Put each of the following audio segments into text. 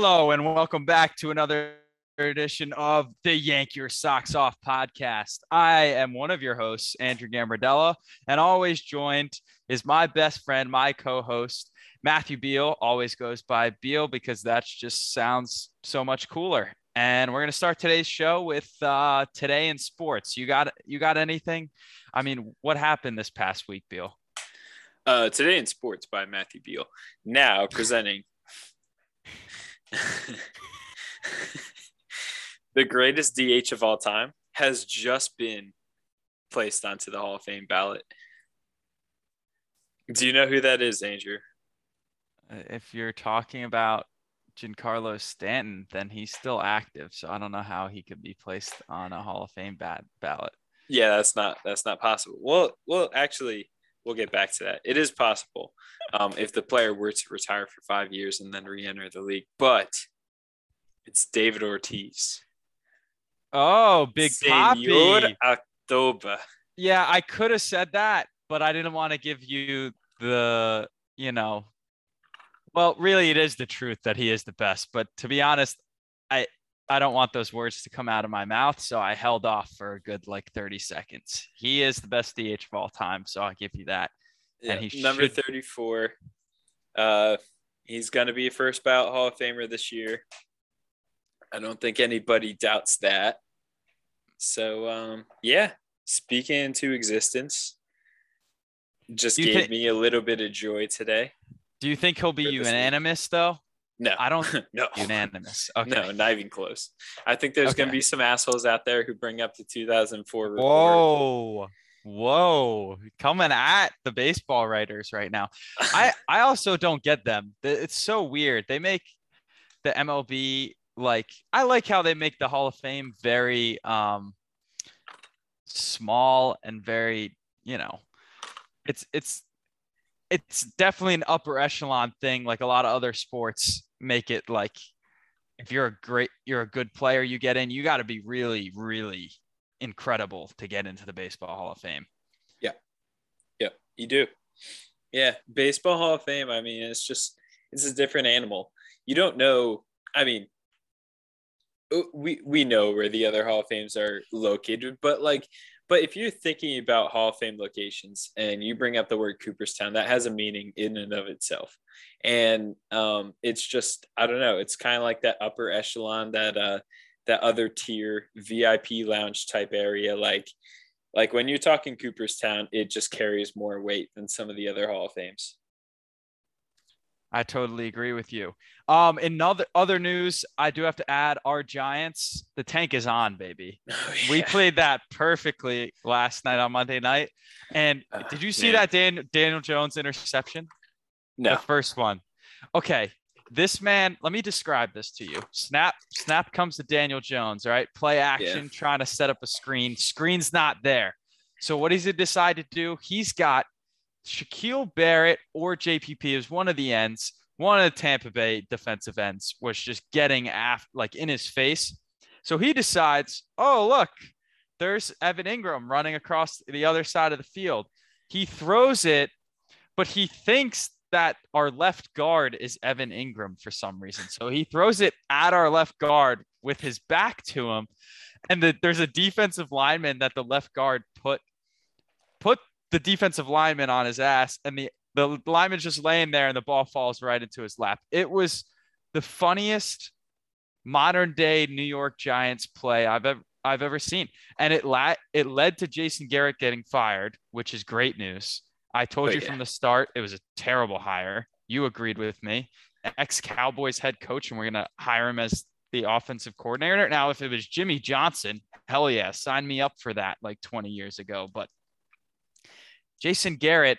Hello, and welcome back to another edition of the Yank Your Socks Off podcast. I am one of your hosts, Andrew Gambardella, and always joined is my best friend, my co host, Matthew Beal. Always goes by Beal because that just sounds so much cooler. And we're going to start today's show with uh, today in sports. You got you got anything? I mean, what happened this past week, Beal? Uh, today in sports by Matthew Beal. Now presenting the greatest DH of all time has just been placed onto the Hall of Fame ballot. Do you know who that is, Andrew? Uh, if you're talking about Giancarlo Stanton, then he's still active. So I don't know how he could be placed on a Hall of Fame bat- ballot. Yeah, that's not that's not possible. Well, well, actually, we'll get back to that. It is possible um, if the player were to retire for five years and then re-enter the league, but it's David Ortiz. Oh, big Senor Papi. October. Yeah, I could have said that, but I didn't want to give you the, you know, well, really, it is the truth that he is the best. But to be honest, I I don't want those words to come out of my mouth, so I held off for a good like 30 seconds. He is the best DH of all time, so I'll give you that. Yeah, and he number should... 34. Uh, he's gonna be a first ballot Hall of Famer this year. I don't think anybody doubts that. So um, yeah, speaking into existence, just gave me a little bit of joy today. Do you think he'll be unanimous though? No, I don't. no, unanimous. Okay. No, not even close. I think there's okay. going to be some assholes out there who bring up the 2004 report. Whoa, whoa, coming at the baseball writers right now. I I also don't get them. It's so weird. They make the MLB like I like how they make the Hall of Fame very um small and very you know it's it's it's definitely an upper echelon thing like a lot of other sports make it like if you're a great you're a good player you get in you got to be really really incredible to get into the baseball hall of fame. Yeah. Yeah you do. Yeah baseball hall of fame i mean it's just it's a different animal. You don't know i mean we we know where the other hall of fames are located but like but if you're thinking about Hall of Fame locations and you bring up the word Cooperstown, that has a meaning in and of itself. And um, it's just, I don't know, it's kind of like that upper echelon, that uh, that other tier VIP lounge type area. Like, like when you're talking Cooperstown, it just carries more weight than some of the other Hall of Fames. I totally agree with you. Um, in other other news, I do have to add our Giants. The tank is on, baby. Oh, yeah. We played that perfectly last night on Monday night. And uh, did you see that Dan, Daniel Jones interception? No, the first one. Okay, this man. Let me describe this to you. Snap, snap comes to Daniel Jones. All right, play action, yeah. trying to set up a screen. Screen's not there. So what does he decide to do? He's got Shaquil Barrett or JPP is one of the ends. One of the Tampa Bay defensive ends was just getting after, like in his face. So he decides, oh, look, there's Evan Engram running across the other side of the field. He throws it, but he thinks that our left guard is Evan Engram for some reason. So he throws it at our left guard with his back to him. And the, there's a defensive lineman that the left guard put put the defensive lineman on his ass, and the the lineman's just laying there, and the ball falls right into his lap. It was the funniest modern day New York Giants play I've ever I've ever seen, and it la- it led to Jason Garrett getting fired, which is great news. I told oh, you yeah. from the start it was a terrible hire. You agreed with me. Ex Cowboys head coach, and we're gonna hire him as the offensive coordinator. Now, if it was Jimmy Johnson, hell yeah, sign me up for that like 20 years ago. But Jason Garrett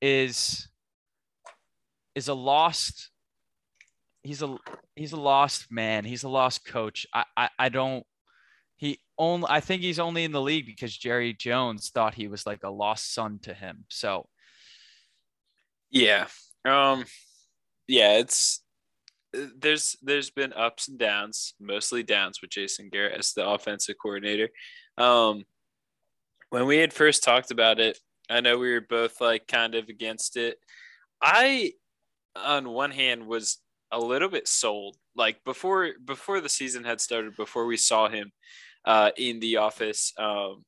is is a lost he's a he's a lost man. He's a lost coach. I I, I don't he only I think he's only in the league because Jerry Jones thought he was like a lost son to him. So yeah. Um yeah, it's there's there's been ups and downs, mostly downs with Jason Garrett as the offensive coordinator. Um when we had first talked about it, I know we were both like kind of against it. I on one hand was a little bit sold like before before the season had started before we saw him uh, in the office um,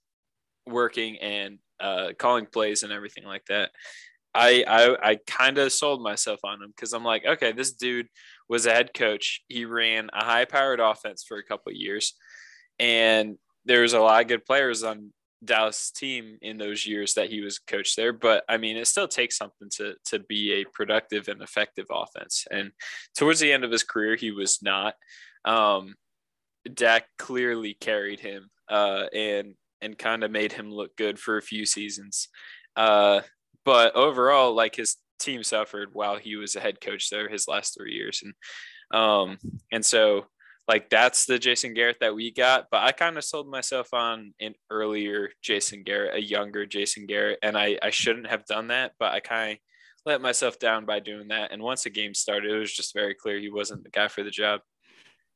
working and uh, calling plays and everything like that i i, I kind of sold myself on him because i'm like okay this dude was a head coach he ran a high powered offense for a couple years and there was a lot of good players on Dallas team in those years that he was coach there. But I mean, it still takes something to to be a productive and effective offense. And towards the end of his career, he was not. Um, Dak clearly carried him uh, and and kind of made him look good for a few seasons. Uh, but overall, like his team suffered while he was a head coach there his last three years, and um, and so like that's the Jason Garrett that we got. But I kind of sold myself on an earlier Jason Garrett, a younger Jason Garrett, and I I shouldn't have done that, but I kind of let myself down by doing that. And once the game started, it was just very clear he wasn't the guy for the job.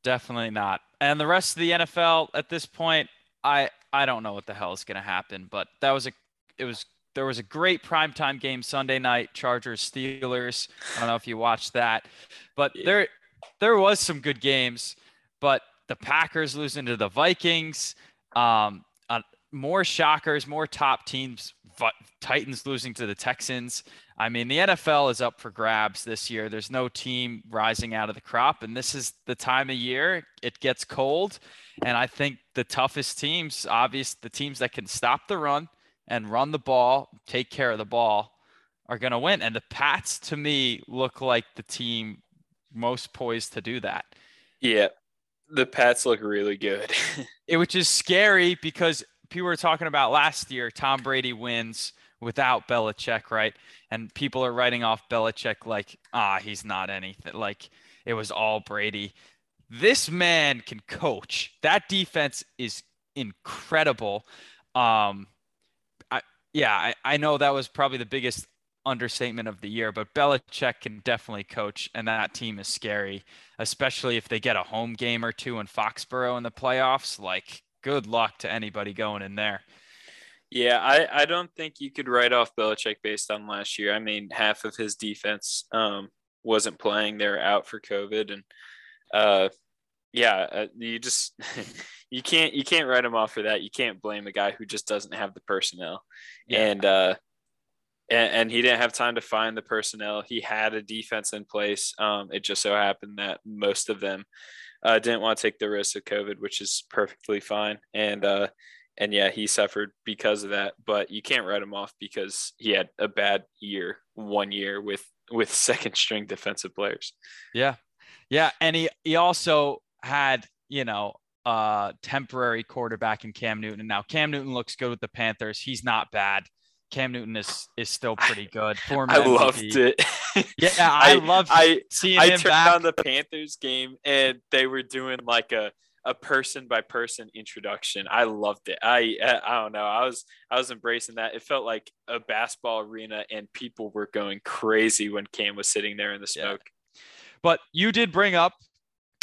Definitely not. And the rest of the NFL at this point, I I don't know what the hell is going to happen, but that was a it was there was a great primetime game Sunday night, Chargers Steelers. I don't know if you watched that, but there there was some good games but the Packers losing to the Vikings, um, uh, more shockers, more top teams. Titans losing to the Texans. I mean, the NFL is up for grabs this year. There's no team rising out of the crop, and this is the time of year it gets cold. And I think the toughest teams, obvious, the teams that can stop the run and run the ball, take care of the ball, are going to win. And the Pats, to me, look like the team most poised to do that. Yeah, the Pats look really good. it which is scary because people were talking about last year, Tom Brady wins without Belichick, right? And people are writing off Belichick like, ah, he's not anything. Like it was all Brady. This man can coach. That defense is incredible. Um, I, yeah, I, I know that was probably the biggest understatement of the year, but Belichick can definitely coach, and that team is scary, especially if they get a home game or two in Foxborough in the playoffs. Like, good luck to anybody going in there. Yeah, I, I don't think you could write off Belichick based on last year. I mean, half of his defense um, wasn't playing; they're out for COVID, and uh, yeah, uh, you just you can't you can't write him off for that. You can't blame a guy who just doesn't have the personnel, yeah. and uh, and, and, he didn't have time to find the personnel. He had a defense in place. Um, it just so happened that most of them uh, didn't want to take the risk of COVID, which is perfectly fine. And uh, and yeah, he suffered because of that. But you can't write him off because he had a bad year, one year with with second string defensive players. Yeah, yeah, and he he also had you know uh temporary quarterback in Cam Newton. And now Cam Newton looks good with the Panthers. He's not bad. Cam Newton is is still pretty good. Former I MVP. loved it. yeah, I, I loved I, seeing I him turned back. on the Panthers game and they were doing like a a person by person introduction. I loved it. I I don't know. I was I was embracing that. It felt like a basketball arena and people were going crazy when Cam was sitting there in the smoke. Yeah. But you did bring up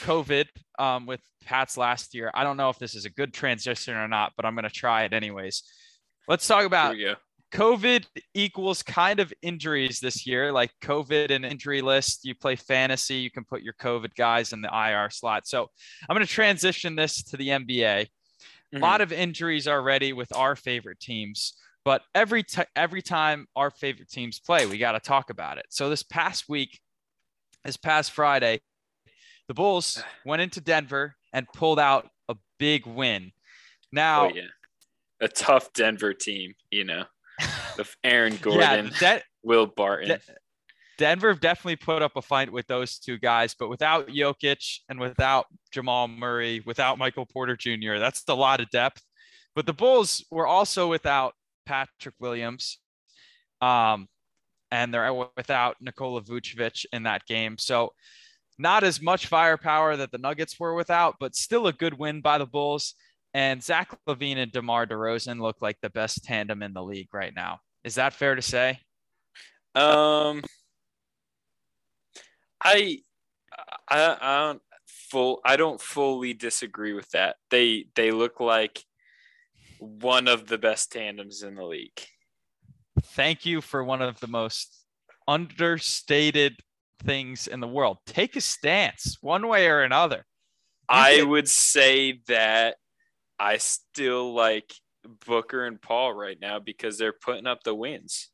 COVID um, with Pats last year. I don't know if this is a good transition or not, but I'm going to try it anyways. Let's talk about COVID equals kind of injuries this year, like COVID and injury list. You play fantasy, you can put your COVID guys in the IR slot. So I'm going to transition this to the NBA. Mm-hmm. A lot of injuries already with our favorite teams, but every t- every time our favorite teams play, we got to talk about it. So this past week, this past Friday, the Bulls went into Denver and pulled out a big win. Now, oh, yeah. a tough Denver team, you know of Aaron Gordon, yeah, De- Will Barton. De- Denver definitely put up a fight with those two guys, but without Jokic and without Jamal Murray, without Michael Porter Jr., that's a lot of depth. But the Bulls were also without Patrick Williams, Um, and they're without Nikola Vucevic in that game. So not as much firepower that the Nuggets were without, but still a good win by the Bulls. And Zach LaVine and DeMar DeRozan look like the best tandem in the league right now. Is that fair to say? Um, I, I, I don't full. I don't fully disagree with that. They they look like one of the best tandems in the league. Thank you for one of the most understated things in the world. Take a stance one way or another. I would say that I still like Booker and Paul right now because they're putting up the wins.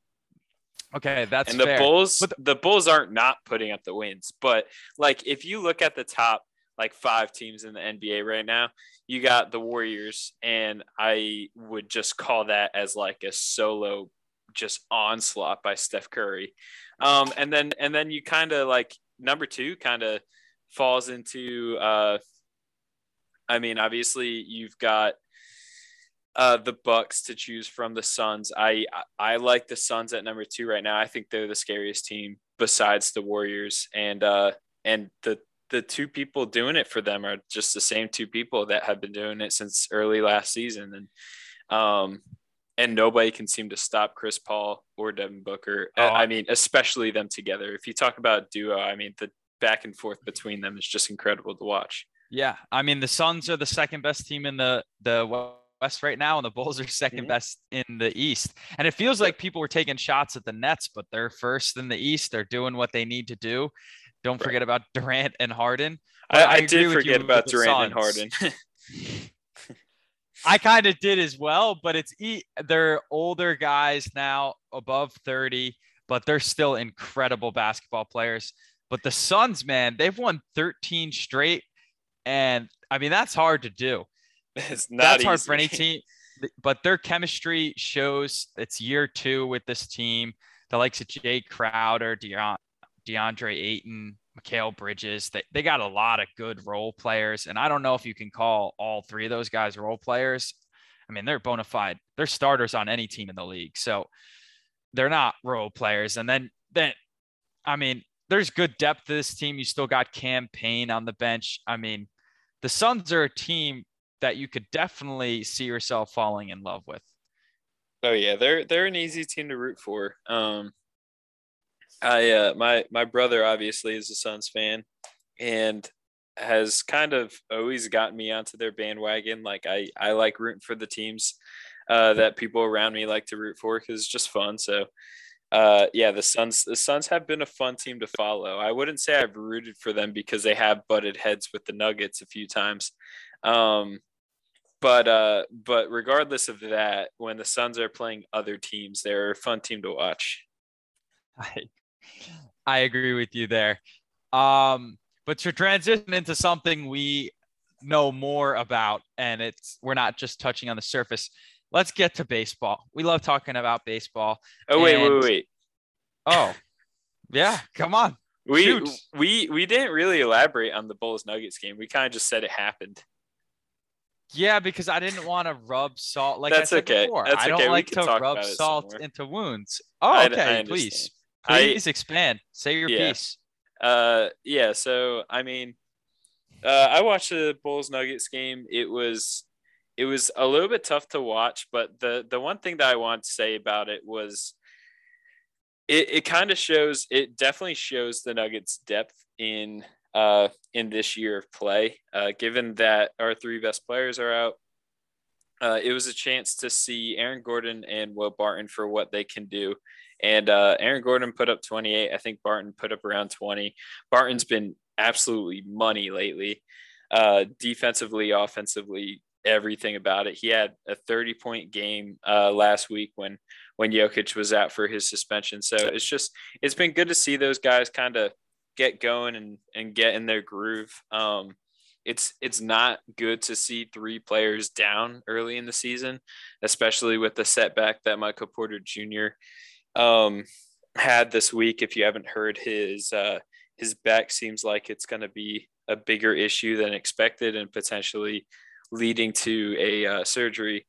Okay, that's and the fair. Bulls. But the, the Bulls aren't not putting up the wins, but like if you look at the top like five teams in the NBA right now, you got the Warriors, and I would just call that as like a solo just onslaught by Steph Curry. Um, and then and then you kind of like number two kind of falls into uh, I mean, obviously you've got uh, the Bucks to choose from the Suns. I I like the Suns at number two right now. I think they're the scariest team besides the Warriors, and uh, and the the two people doing it for them are just the same two people that have been doing it since early last season, and um, and nobody can seem to stop Chris Paul or Devin Booker. Oh, I mean, especially them together. If you talk about duo, I mean, the back and forth between them is just incredible to watch. Yeah, I mean, the Suns are the second best team in the the West right now, and the Bulls are 2nd mm-hmm. best in the East. And it feels like people were taking shots at the Nets, but they're first in the East. They're doing what they need to do. Don't right. forget about Durant and Harden. I, I, I did forget about Durant and Harden. I kind of did as well, but it's they're older guys now, above 30, but they're still incredible basketball players. But the Suns, man, they've won 13 straight. And I mean, that's hard to do. It's not that's easy. hard for any team. But their chemistry shows it's year two with this team. The likes of Jay Crowder, DeAndre Ayton, Mikal Bridges. They, they got a lot of good role players. And I don't know if you can call all three of those guys role players. I mean, they're bona fide, they're starters on any team in the league. So they're not role players. And then, then, I mean, there's good depth to this team. You still got Cam Payne on the bench. I mean, the Suns are a team that you could definitely see yourself falling in love with. Oh yeah, they're they're an easy team to root for. Um, I uh, my my brother obviously is a Suns fan, and has kind of always gotten me onto their bandwagon. Like I I like rooting for the teams uh, that people around me like to root for because it's just fun. So uh, yeah, the Suns the Suns have been a fun team to follow. I wouldn't say I've rooted for them because they have butted heads with the Nuggets a few times. Um, but uh, but regardless of that, when the Suns are playing other teams, they're a fun team to watch. I I agree with you there. Um, but to transition into something we know more about, and it's we're not just touching on the surface. Let's get to baseball. We love talking about baseball. Oh wait, and... wait, wait. Oh, yeah. Come on. We Shoot. we we didn't really elaborate on the Bulls Nuggets game. We kind of just said it happened. Yeah, because I didn't want to rub salt. Like That's I said okay. before, That's I don't okay. like to rub salt into wounds. Oh, okay. I, please. Please I, expand. Say your yeah. piece. Uh, yeah. So I mean, uh, I watched the Bulls Nuggets game. It was it was a little bit tough to watch, but the the one thing that I want to say about it was it, it kind of shows it definitely shows the Nuggets depth in uh in this year of play. Uh, given that our three best players are out, uh, it was a chance to see Aaron Gordon and Will Barton for what they can do. And uh, Aaron Gordon put up 28. I think Barton put up around 20. Barton's been absolutely money lately, uh, defensively, offensively, everything about it. He had a 30 point game uh, last week when when Jokic was out for his suspension. So it's just it's been good to see those guys kind of get going and and get in their groove. Um, it's it's not good to see three players down early in the season, especially with the setback that Michael Porter Jr um, had this week. If you haven't heard his uh, his back seems like it's going to be a bigger issue than expected and potentially leading to a uh, surgery.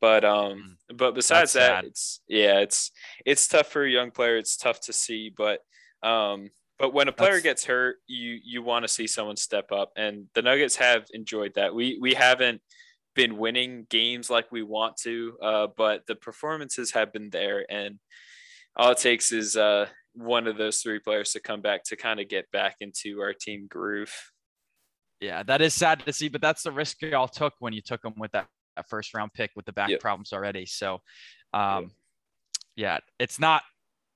But um, Mm. but besides That's that, sad. it's yeah, it's it's tough for a young player. It's tough to see, but um, but when a player That's- gets hurt, you you want to see someone step up, and the Nuggets have enjoyed that. We we haven't been winning games like we want to, uh, but the performances have been there, and all it takes is uh one of those three players to come back to kind of get back into our team groove. Yeah, that is sad to see, but that's the risk y'all took when you took them with that, that first round pick with the back Yep. problems already. So, um, yeah, it's not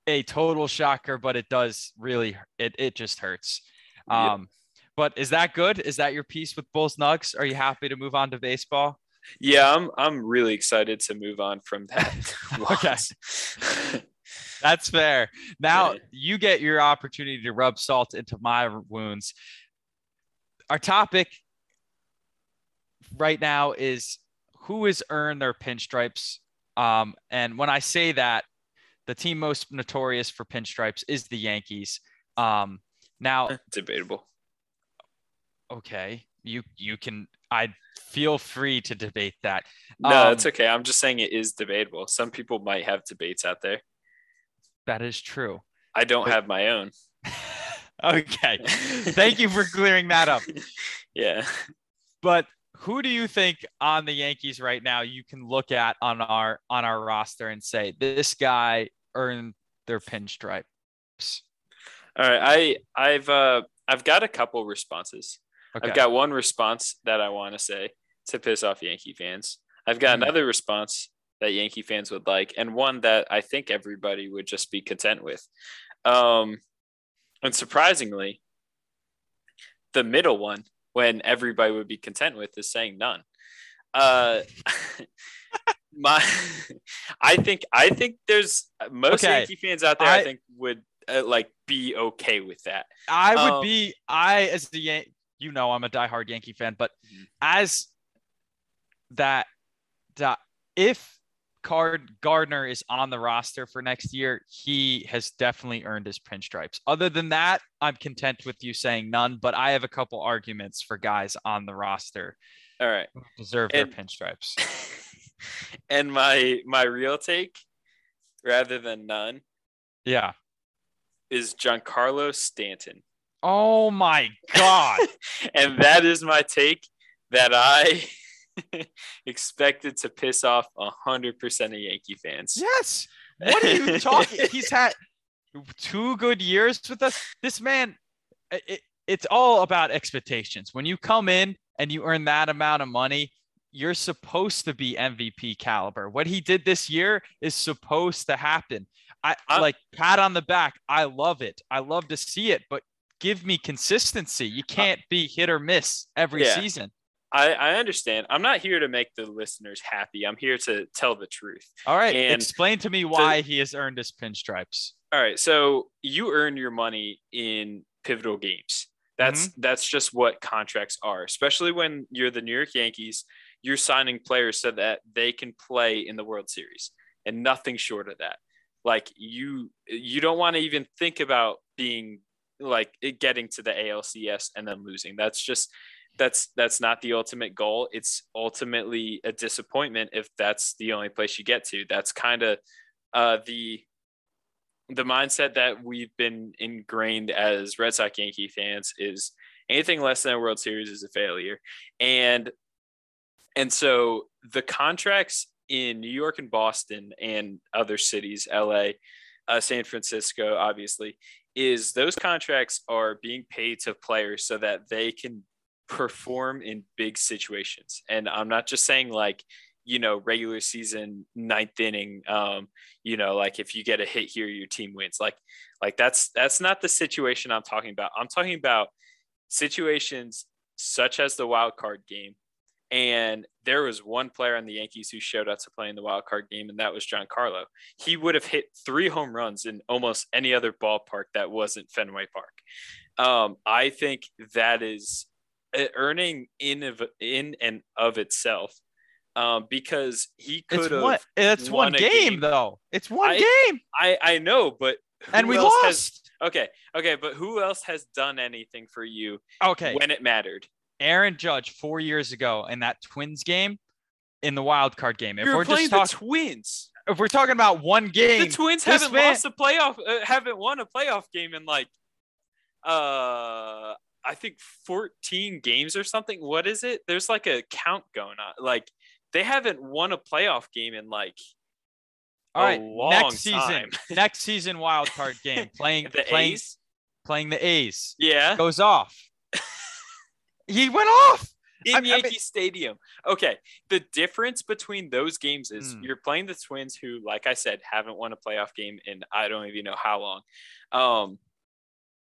a total shocker, but it does really it it just hurts. Um, but is that good? Is that your piece with Bulls Nugs? Are you happy to move on to baseball? Yeah, I'm I'm really excited to move on from that. Okay. That's fair. Now Yeah. you get your opportunity to rub salt into my wounds. Our topic right now is who has earned their pinstripes. Um, and when I say that, the team most notorious for pinstripes is the Yankees. Um, now, Debatable. okay, you you can. I feel free to debate that. No, Um, it's okay. I'm just saying it is debatable. Some people might have debates out there. That is true. I don't But- have my own. okay, thank you for clearing that up. Yeah. But who do you think on the Yankees right now you can look at on our on our roster and say this guy earned their pinstripes? All right. I I've uh I've got a couple responses. Okay. I've got one response that I want to say to piss off Yankee fans. I've got Hmm. another response that Yankee fans would like, and one that I think everybody would just be content with. Um, and surprisingly, the middle one, when everybody would be content with, is saying none. Uh, my, I think I think there's most Okay. Yankee fans out there. I, I- think would uh, like be okay with that. I would Um, be I as the Yan- you know I'm a diehard Yankee fan, but Mhm. as that that if Card Gardner is on the roster for next year, he has definitely earned his pinstripes. Other than that, I'm content with you saying none, but I have a couple arguments for guys on the roster All right. deserve their And- pinstripes. and my my real take, rather than none, Yeah. is Giancarlo Stanton. Oh my god. and that is my take that I expected to piss off hundred percent of Yankee fans. Yes. What are you talking? He's had two good years with us. This man, it, it- it's all about expectations. When you come in and you earn that amount of money, you're supposed to be MVP caliber. What he did this year is supposed to happen. I I- like pat on the back. I love it. I love to see it, but give me consistency. You uh, can't be hit or miss every Yeah. season. I, I understand. I'm not here to make the listeners happy. I'm here to tell the truth. All right. And explain to me why he has earned his pinstripes. All right. So you earn your money in pivotal games. That's mm-hmm. that's just what contracts are, especially when you're the New York Yankees. You're signing players so that they can play in the World Series, and nothing short of that. Like you, you don't want to even think about being like getting to the ALCS and then losing. That's just that's that's not the ultimate goal. It's ultimately a disappointment if that's the only place you get to. That's kind of uh, the the mindset that we've been ingrained as Red Sox Yankee fans is anything less than a World Series is a failure. And and so the contracts in New York and Boston and other cities, LA, uh, San Francisco, obviously, is those contracts are being paid to players so that they can perform in big situations. And I'm not just saying like, you know, regular season ninth inning, um, you know, like if you get a hit here, your team wins. Like, like that's that's not the situation I'm talking about. I'm talking about situations such as the wild card game. And there was one player on the Yankees who showed up to play in the wild card game, and that was Giancarlo. He would have hit three home runs in almost any other ballpark that wasn't Fenway Park. Um, I think that is earning in of, in and of itself um, because he It's could one. have. It's one game, game. though. It's one I- game, I I know, but and we lost. Has, okay, okay, but who else has done anything for you okay, when it mattered? Aaron Judge four years ago in that Twins game in the wild card game. If You're we're playing just talking, the Twins. If we're talking about one game, the Twins haven't man, lost a playoff, uh, haven't won a playoff game in like, uh, I think 14 games or something. What is it? There's like a count going on. Like they haven't won a playoff game in like all right, next season, next season wild card game playing the playing, A's, playing the A's. Yeah, goes off. he went off in I mean, Yankee I mean, Stadium. Okay, the difference between those games is mm. you're playing the Twins, who, like I said, haven't won a playoff game in I don't even know how long. Um,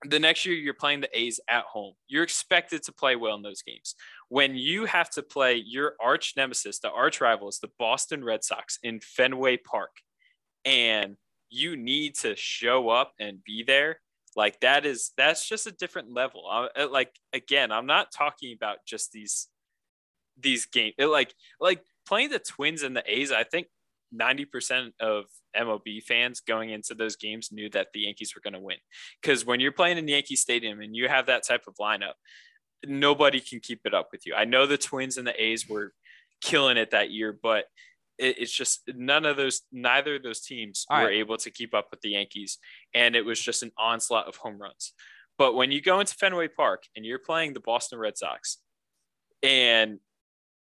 the next year you're playing the A's at home. You're expected to play well in those games. When you have to play your arch nemesis, the arch rivals, the Boston Red Sox in Fenway Park, and you need to show up and be there like that is that's just a different level uh, like again i'm not talking about just these these games like like playing the twins and the a's i think 90% of MLB fans going into those games knew that the Yankees were going to win. Because when you're playing in Yankee Stadium and you have that type of lineup, nobody can keep it up with you. I know the Twins and the A's were killing it that year, but it, it's just none of those, neither of those teams All were right. able to keep up with the Yankees. And it was just an onslaught of home runs. But when you go into Fenway Park and you're playing the Boston Red Sox and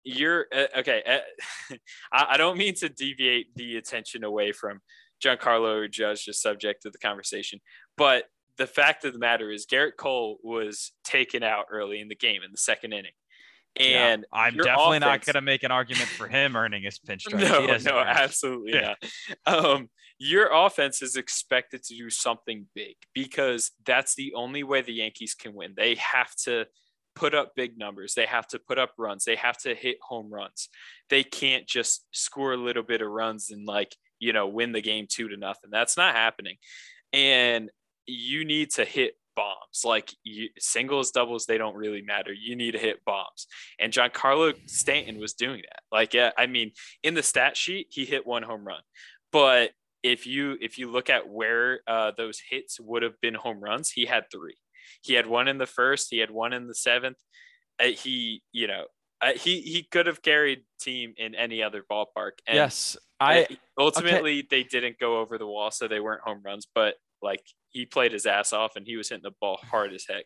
you're uh, okay, uh, I, I don't mean to deviate the attention away from Giancarlo Judge, the subject of the conversation, but the fact of the matter is Gerrit Cole was taken out early in the game in the second inning. And yeah, I'm definitely offense, not going to make an argument for him earning his pinch strike. No, no, absolutely yeah. not. Um, your offense is expected to do something big because that's the only way the Yankees can win. They have to put up big numbers. They have to put up runs. They have to hit home runs. They can't just score a little bit of runs and like, you know, win the game two to nothing. That's not happening. And you need to hit bombs. Like you, singles, doubles, they don't really matter. You need to hit bombs. And Giancarlo Stanton was doing that. Like, yeah, I mean, in the stat sheet, he hit one home run. But if you if you look at where uh, those hits would have been home runs, he had three. He had one in the first. He had one in the seventh. Uh, he, you know, uh, he he could have carried team in any other ballpark. And yes, I ultimately okay. they didn't go over the wall, so they weren't home runs. But like he played his ass off and he was hitting the ball hard as heck.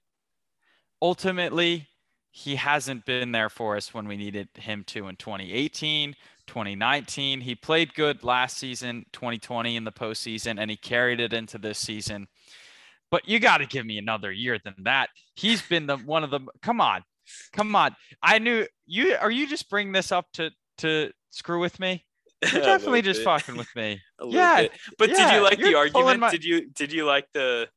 Ultimately, he hasn't been there for us when we needed him to in 2018, 2019. He played good last season, 2020 in the postseason, and he carried it into this season. But you got to give me another year than that. He's been the one of the. Come on, come on. I knew you. Are you just bringing this up to to screw with me? You're definitely just bit. fucking with me. yeah, bit. but yeah, did you like the argument? My... Did you did you like the?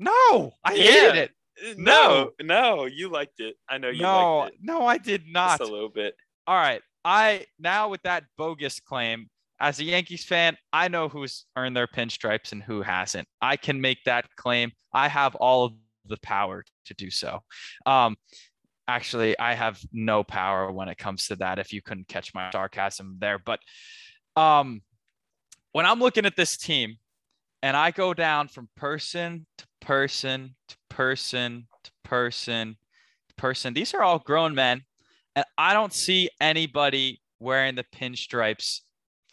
No, I yeah. hated it. No, no, you liked it. I know you no, liked it. No, I did not. Just a little bit. All right, I now with that bogus claim, as a Yankees fan, I know who's earned their pinstripes and who hasn't. I can make that claim. I have all of the power to do so. Um, actually i have no power when it comes to that if you couldn't catch my sarcasm there but um when i'm looking at this team and i go down from person to person to person to person to person these are all grown men and i don't see anybody wearing the pinstripes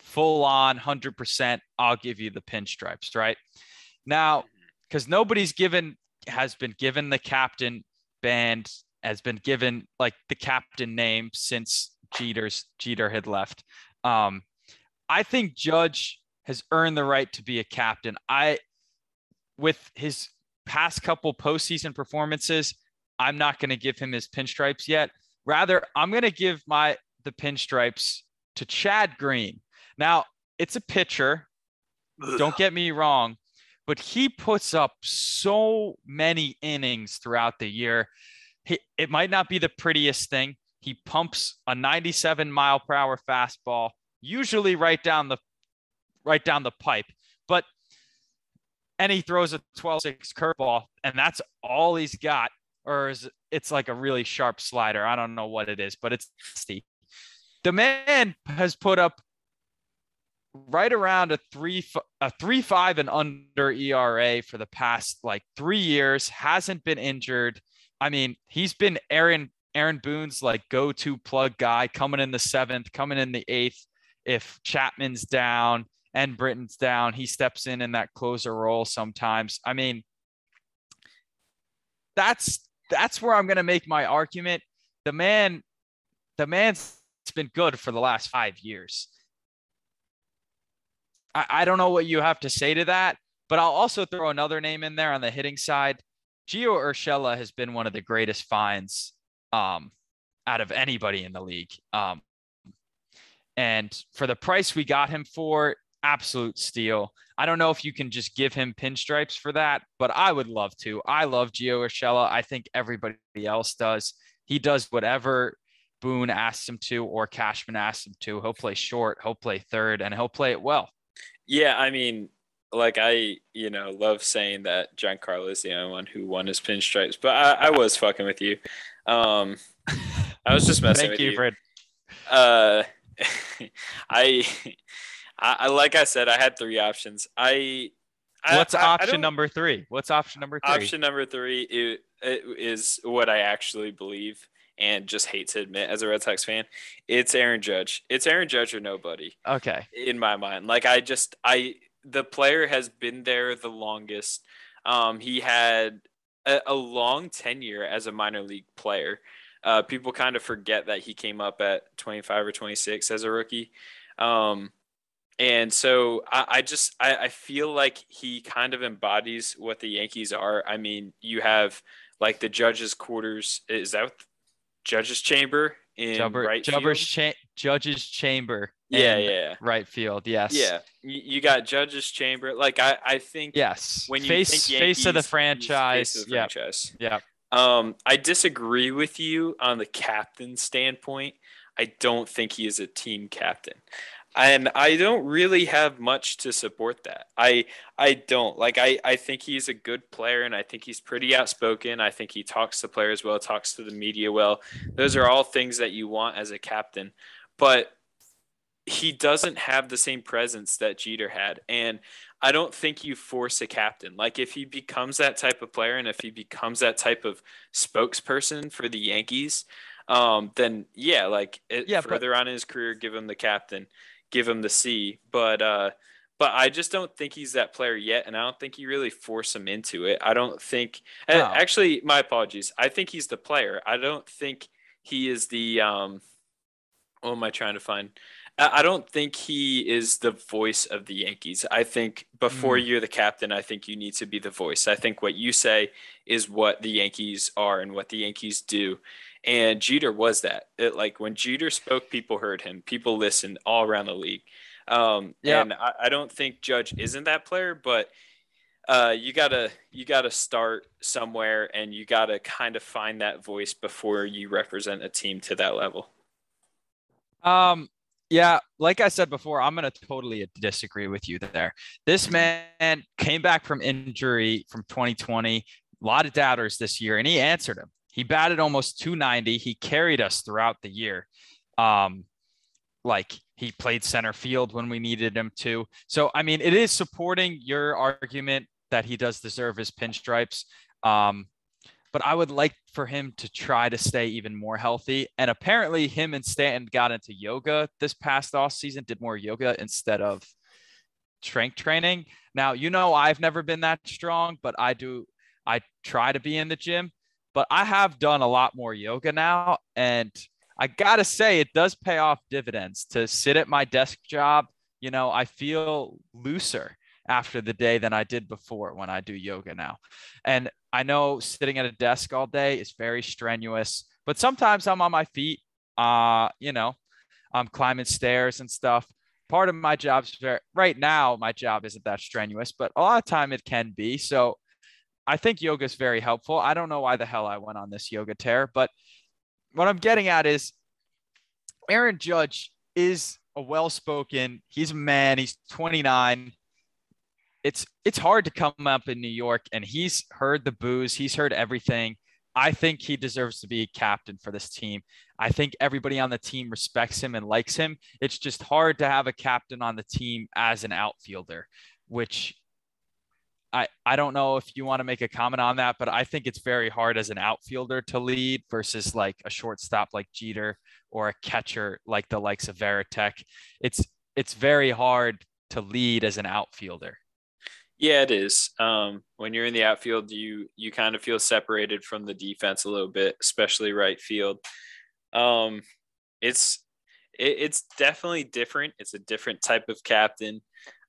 full on 100% i'll give you the pinstripes right now because nobody's given has been given the captain band has been given like the captain name since Jeter's Jeter had left. Um, I think Judge has earned the right to be a captain. I, with his past couple postseason performances, I'm not going to give him his pinstripes yet. Rather, I'm going to give my the pinstripes to Chad Green. Now, it's a pitcher. Don't get me wrong, but he puts up so many innings throughout the year he, it might not be the prettiest thing. He pumps a 97 mile per hour fastball, usually right down the right down the pipe, but and he throws a 12-6 curveball, and that's all he's got. Or is it's like a really sharp slider? I don't know what it is, but it's steep. The man has put up right around a three a three five and under ERA for the past like three years. Hasn't been injured. I mean, he's been Aaron Aaron Boone's like go-to plug guy coming in the seventh, coming in the eighth. If Chapman's down and Britton's down, he steps in in that closer role sometimes. I mean, that's that's where I'm going to make my argument. The man, the man's been good for the last five years. I, I don't know what you have to say to that, but I'll also throw another name in there on the hitting side. Gio Urshela has been one of the greatest finds um, out of anybody in the league. Um, and for the price we got him for, absolute steal. I don't know if you can just give him pinstripes for that, but I would love to. I love Gio Urshela. I think everybody else does. He does whatever Boone asks him to or Cashman asks him to. He'll play short, he'll play third, and he'll play it well. Yeah, I mean, like I, you know, love saying that Giancarlo is the only one who won his pinstripes, but I, I was fucking with you. Um, I was just messing Thank with you. you. Fred. Uh, I, I, like I said, I had three options. I. What's I, option I number three? What's option number three? Option number three is, is what I actually believe and just hate to admit as a Red Sox fan, it's Aaron Judge. It's Aaron Judge or nobody. Okay. In my mind, like I just I the player has been there the longest. Um, he had a, a long tenure as a minor league player. Uh, people kind of forget that he came up at 25 or 26 as a rookie. Um, and so I, I just I, I, feel like he kind of embodies what the Yankees are. I mean, you have like the judges' quarters. Is that judges' chamber in Jubber, right Judges, cha- judges' chamber. Yeah, yeah, right field. Yes. Yeah, you, got judges' chamber. Like I, I think. Yes. When you face think Yankees, face of the franchise. Of the yep. franchise. Yeah. Um, I disagree with you on the captain standpoint. I don't think he is a team captain and I don't really have much to support that. I I don't like I I think he's a good player and I think he's pretty outspoken. I think he talks to players well, talks to the media well. Those are all things that you want as a captain. But he doesn't have the same presence that Jeter had and I don't think you force a captain. Like if he becomes that type of player and if he becomes that type of spokesperson for the Yankees, um, then yeah, like it, yeah, further but- on in his career, give him the captain give him the C. But uh, but I just don't think he's that player yet, and I don't think you really force him into it. I don't think. Oh. Actually, my apologies. I think he's the player. I don't think he is the. Um, what am I trying to find? I don't think he is the voice of the Yankees. I think before mm. you're the captain, I think you need to be the voice. I think what you say is what the Yankees are and what the Yankees do. And Jeter was that. It, like when Jeter spoke, people heard him. People listened all around the league. Um, yeah. And I, I, don't think Judge isn't that player, but uh, you gotta you gotta start somewhere, and you gotta kind of find that voice before you represent a team to that level. Um. Yeah, like I said before, I'm gonna totally disagree with you there. This man came back from injury from 2020. A lot of doubters this year, and he answered him. He batted almost 290. He carried us throughout the year. Um, like he played center field when we needed him to. So, I mean, it is supporting your argument that he does deserve his pinstripes. Um, but I would like for him to try to stay even more healthy. And apparently, him and Stanton got into yoga this past off season, did more yoga instead of strength training. Now, you know, I've never been that strong, but I do. I try to be in the gym but I have done a lot more yoga now. And I got to say, it does pay off dividends to sit at my desk job. You know, I feel looser after the day than I did before when I do yoga now. And I know sitting at a desk all day is very strenuous, but sometimes I'm on my feet. Uh, you know, I'm climbing stairs and stuff. Part of my job is very right now, my job isn't that strenuous, but a lot of time it can be. So I think yoga is very helpful. I don't know why the hell I went on this yoga tear, but what I'm getting at is Aaron Judge is a well-spoken. He's a man. He's 29. It's it's hard to come up in New York, and he's heard the boos. He's heard everything. I think he deserves to be captain for this team. I think everybody on the team respects him and likes him. It's just hard to have a captain on the team as an outfielder, which I, I don't know if you want to make a comment on that, but I think it's very hard as an outfielder to lead versus like a shortstop like Jeter or a catcher like the likes of Varitek. It's it's very hard to lead as an outfielder. Yeah, it is. Um, when you're in the outfield, you you kind of feel separated from the defense a little bit, especially right field. Um, it's it, it's definitely different. It's a different type of captain.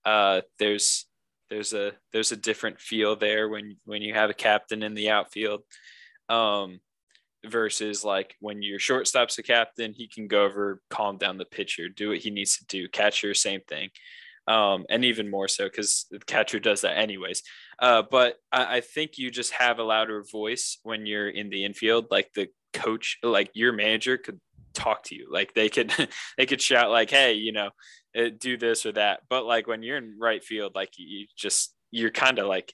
Uh, there's there's a there's a different feel there when when you have a captain in the outfield. Um, versus like when your shortstop's a captain, he can go over, calm down the pitcher, do what he needs to do. Catcher, same thing um, and even more so because the catcher does that anyways. Uh, but I, I, think you just have a louder voice when you're in the infield. Like the coach, like your manager could talk to you. Like they could they could shout like, "Hey, you know, uh, do this or that." But like when you're in right field, like you just you're kind of like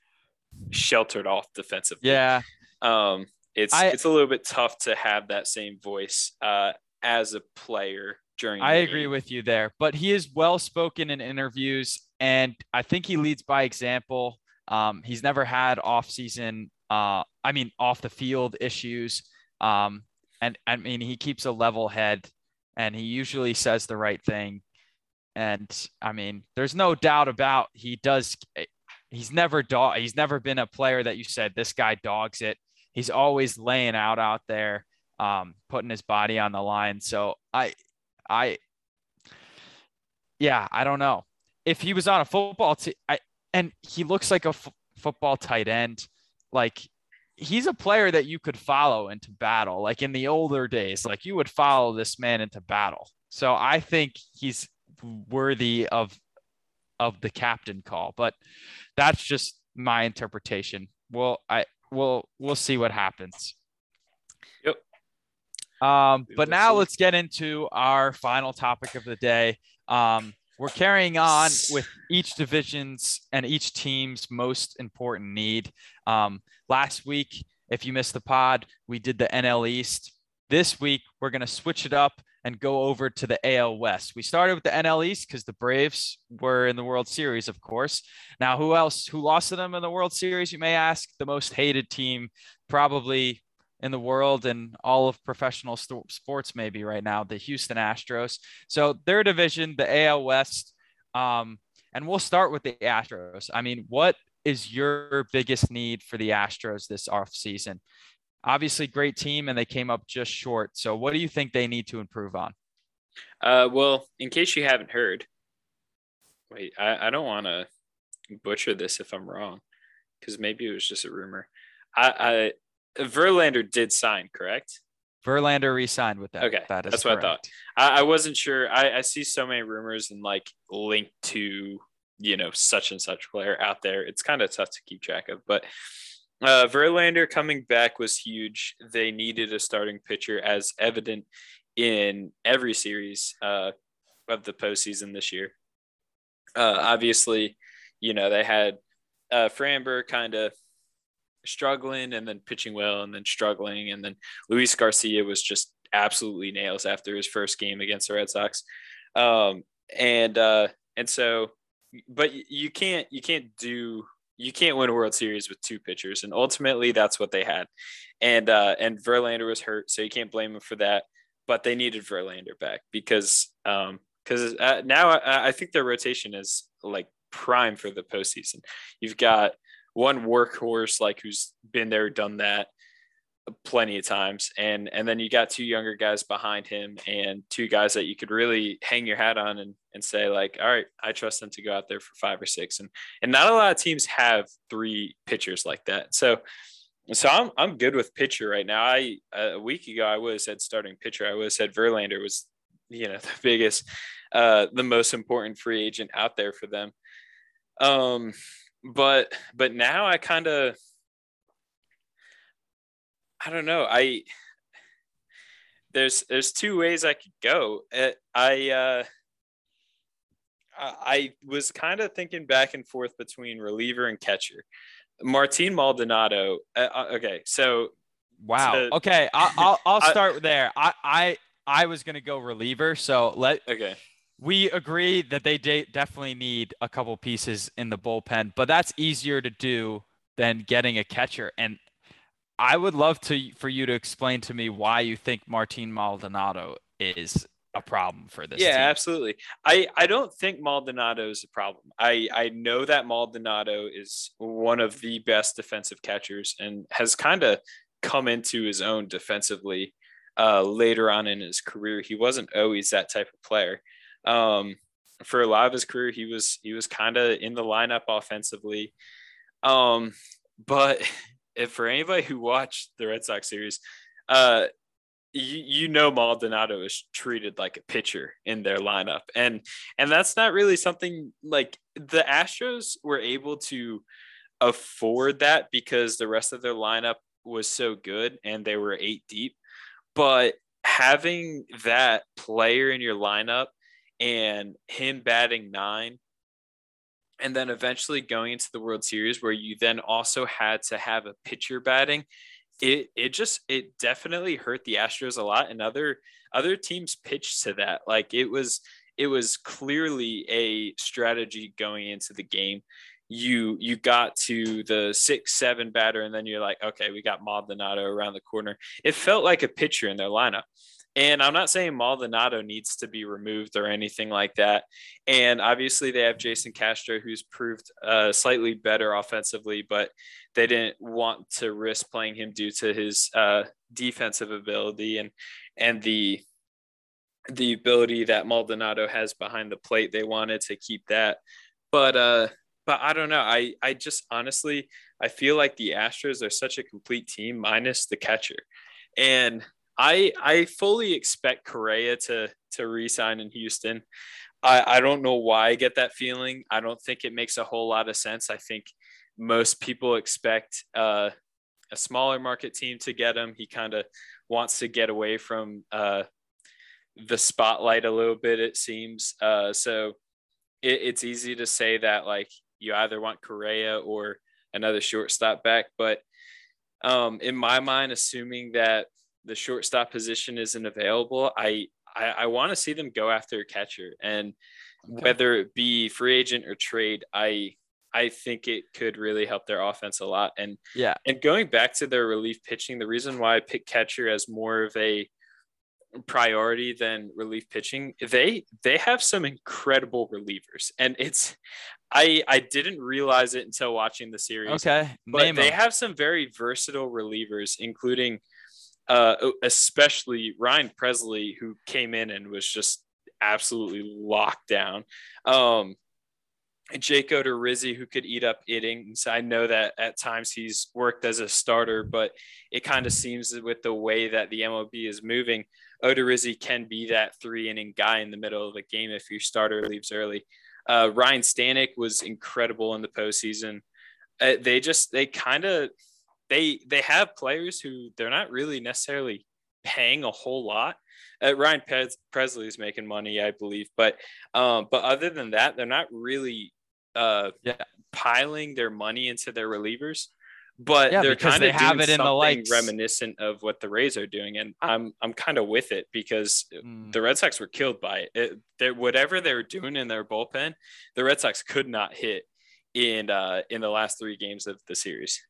sheltered off defensively. Yeah. Um, it's I, it's a little bit tough to have that same voice uh, as a player during. I agree with you there, but he is well spoken in interviews, and I think he leads by example. Um, he's never had off season, uh, I mean, off the field issues. Um, and I mean, he keeps a level head and he usually says the right thing. And I mean, there's no doubt about he does. He's never dog. He's never been a player that you said this guy dogs it. He's always laying out out there, um, putting his body on the line. So I, I, yeah, I don't know if he was on a football team. I and he looks like a f- football tight end. Like he's a player that you could follow into battle. Like in the older days, like you would follow this man into battle. So I think he's worthy of of the captain call. But that's just my interpretation. Well, I we'll we'll see what happens. Yep. Um, but now let's get into our final topic of the day. Um, we're carrying on with each division's and each team's most important need. Um, last week, if you missed the pod, we did the NL East. This week, we're going to switch it up and go over to the AL West. We started with the NL East because the Braves were in the World Series, of course. Now, who else? Who lost to them in the World Series? You may ask. The most hated team, probably in the world and all of professional st- sports maybe right now the houston astros so their division the al west um, and we'll start with the astros i mean what is your biggest need for the astros this off season obviously great team and they came up just short so what do you think they need to improve on uh, well in case you haven't heard wait i, I don't want to butcher this if i'm wrong because maybe it was just a rumor I, Verlander did sign, correct? Verlander re-signed with them. Okay, that is that's correct. what I thought. I, I wasn't sure. I, I, see so many rumors and like linked to you know such and such player out there. It's kind of tough to keep track of. But uh, Verlander coming back was huge. They needed a starting pitcher, as evident in every series uh, of the postseason this year. Uh, obviously, you know they had uh, Framber kind of struggling and then pitching well and then struggling. And then Luis Garcia was just absolutely nails after his first game against the Red Sox. Um, and, uh, and so, but you can't, you can't do, you can't win a World Series with two pitchers. And ultimately that's what they had. And, uh, and Verlander was hurt. So you can't blame him for that. But they needed Verlander back because, um, because uh, now I, I think their rotation is like prime for the postseason. You've got one workhorse like who's been there, done that plenty of times, and and then you got two younger guys behind him and two guys that you could really hang your hat on and and say like, all right, I trust them to go out there for five or six, and and not a lot of teams have three pitchers like that, so. So I'm I'm good with pitcher right now. I a week ago I would have said starting pitcher. I would have said Verlander was, you know, the biggest, uh, the most important free agent out there for them. Um, but but now I kind of I don't know. I there's there's two ways I could go. Uh, I uh I was kind of thinking back and forth between reliever and catcher. Martin Maldonado. Uh, uh okay, so wow. Okay, I'll I'll, I'll start I, there. I I I was gonna go reliever. So let okay we agree that they de- definitely need a couple pieces in the bullpen, but that's easier to do than getting a catcher. And I would love to for you to explain to me why you think Martin Maldonado is a problem for this. Yeah, team. absolutely. I I don't think Maldonado is a problem. I I know that Maldonado is one of the best defensive catchers and has kind of come into his own defensively uh, later on in his career. He wasn't always that type of player. Um, for a lot of his career, he was he was kind of in the lineup offensively. Um, but if for anybody who watched the Red Sox series, uh, you, you know Maldonado is treated like a pitcher in their lineup, and and that's not really something like the Astros were able to afford that because the rest of their lineup was so good and they were eight deep. But having that player in your lineup and him batting nine and then eventually going into the World Series where you then also had to have a pitcher batting it it just it definitely hurt the Astros a lot and other other teams pitched to that. Like it was it was clearly a strategy going into the game. You you got to the six seven batter and then you're like okay we got Maldonado around the corner. It felt like a pitcher in their lineup and I'm not saying Maldonado needs to be removed or anything like that. And obviously, they have Jason Castro, who's proved uh, slightly better offensively, but they didn't want to risk playing him due to his uh, defensive ability and and the the ability that Maldonado has behind the plate. They wanted to keep that, but uh, but I don't know. I I just honestly I feel like the Astros are such a complete team minus the catcher, and I I fully expect Correa to to resign in Houston. I, I don't know why I get that feeling. I don't think it makes a whole lot of sense. I think most people expect uh, a smaller market team to get him. He kind of wants to get away from uh, the spotlight a little bit, it seems. Uh, so it, it's easy to say that like you either want Correa or another shortstop back. But um, in my mind, assuming that the shortstop position isn't available, I I, I want to see them go after a catcher, and okay. whether it be free agent or trade, I I think it could really help their offense a lot. And yeah, and going back to their relief pitching, the reason why I pick catcher as more of a priority than relief pitching, they they have some incredible relievers, and it's I I didn't realize it until watching the series. Okay, but Name they have some very versatile relievers, including uh, especially Ryan Pressly, who came in and was just absolutely locked down. Um, Jake Odorizzi, who could eat up innings. I know that at times he's worked as a starter, but it kind of seems with the way that the MLB is moving, Odorizzi can be that three inning guy in the middle of the game if your starter leaves early. Uh, Ryne Stanek was incredible in the postseason. Uh, they just, they kind of, they they have players who they're not really necessarily paying a whole lot. Uh, Ryan Pez, Pressly is making money, I believe, but um, but other than that, they're not really uh, yeah. piling their money into their relievers. But yeah, they're kind of they have it in the reminiscent of what the Rays are doing, and I'm I'm kind of with it because mm. the Red Sox were killed by it. it whatever they were doing in their bullpen, the Red Sox could not hit in uh, in the last three games of the series.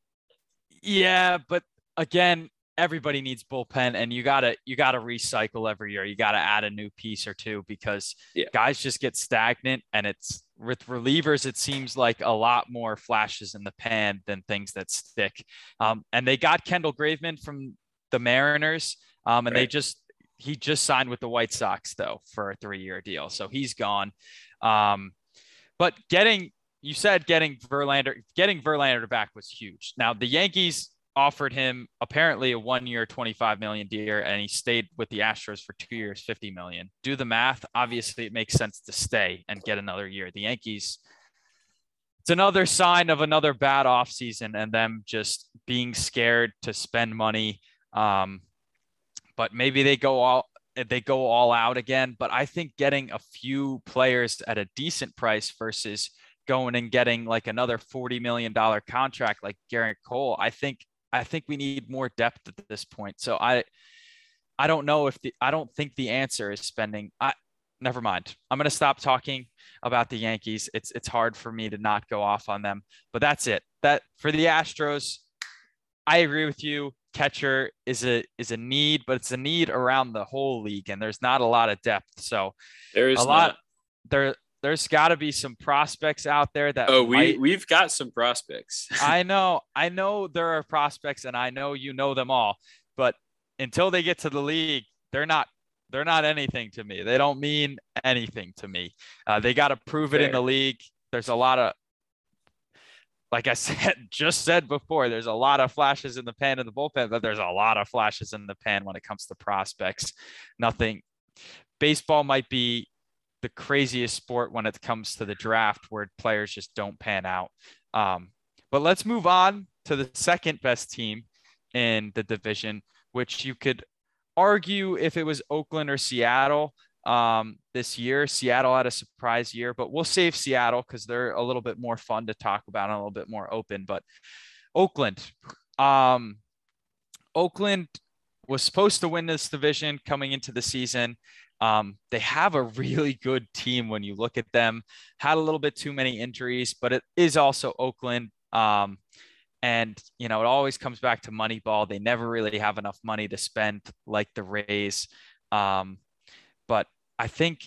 Yeah, but again, everybody needs bullpen and you gotta you gotta recycle every year. You gotta add a new piece or two because yeah. guys just get stagnant and it's with relievers, it seems like a lot more flashes in the pan than things that stick. Um, and they got Kendall Graveman from the Mariners. Um, and right. they just he just signed with the White Sox though for a three-year deal. So he's gone. Um, but getting you said getting Verlander getting Verlander back was huge. Now the Yankees offered him apparently a one year 25 million deal and he stayed with the Astros for 2 years 50 million. Do the math, obviously it makes sense to stay and get another year. The Yankees it's another sign of another bad offseason and them just being scared to spend money um, but maybe they go all they go all out again, but I think getting a few players at a decent price versus going and getting like another $40 million contract like Gerrit Cole, I think I think we need more depth at this point. So I I don't know if the I don't think the answer is spending I never mind. I'm going to stop talking about the Yankees. It's it's hard for me to not go off on them, but that's it. That for the Astros, I agree with you. Catcher is a is a need, but it's a need around the whole league, and there's not a lot of depth. So there is a lot. There there's got to be some prospects out there that. Oh, we might, we've got some prospects. I know, I know there are prospects, and I know you know them all, but until they get to the league, they're not they're not anything to me. They don't mean anything to me. Uh, they got to prove it Fair. in the league. There's a lot of, like I said, just said before, there's a lot of flashes in the pan in the bullpen, but there's a lot of flashes in the pan when it comes to prospects. Nothing. Baseball might be the craziest sport when it comes to the draft where players just don't pan out. Um, but let's move on to the second best team in the division, which you could argue if it was Oakland or Seattle um, this year. Seattle had a surprise year, but we'll save Seattle because they're a little bit more fun to talk about and a little bit more open. But Oakland, um, Oakland was supposed to win this division coming into the season. Um, they have a really good team when you look at them. Had a little bit too many injuries, but it is also Oakland. Um, and, you know, it always comes back to Moneyball. They never really have enough money to spend like the Rays. Um, but I think,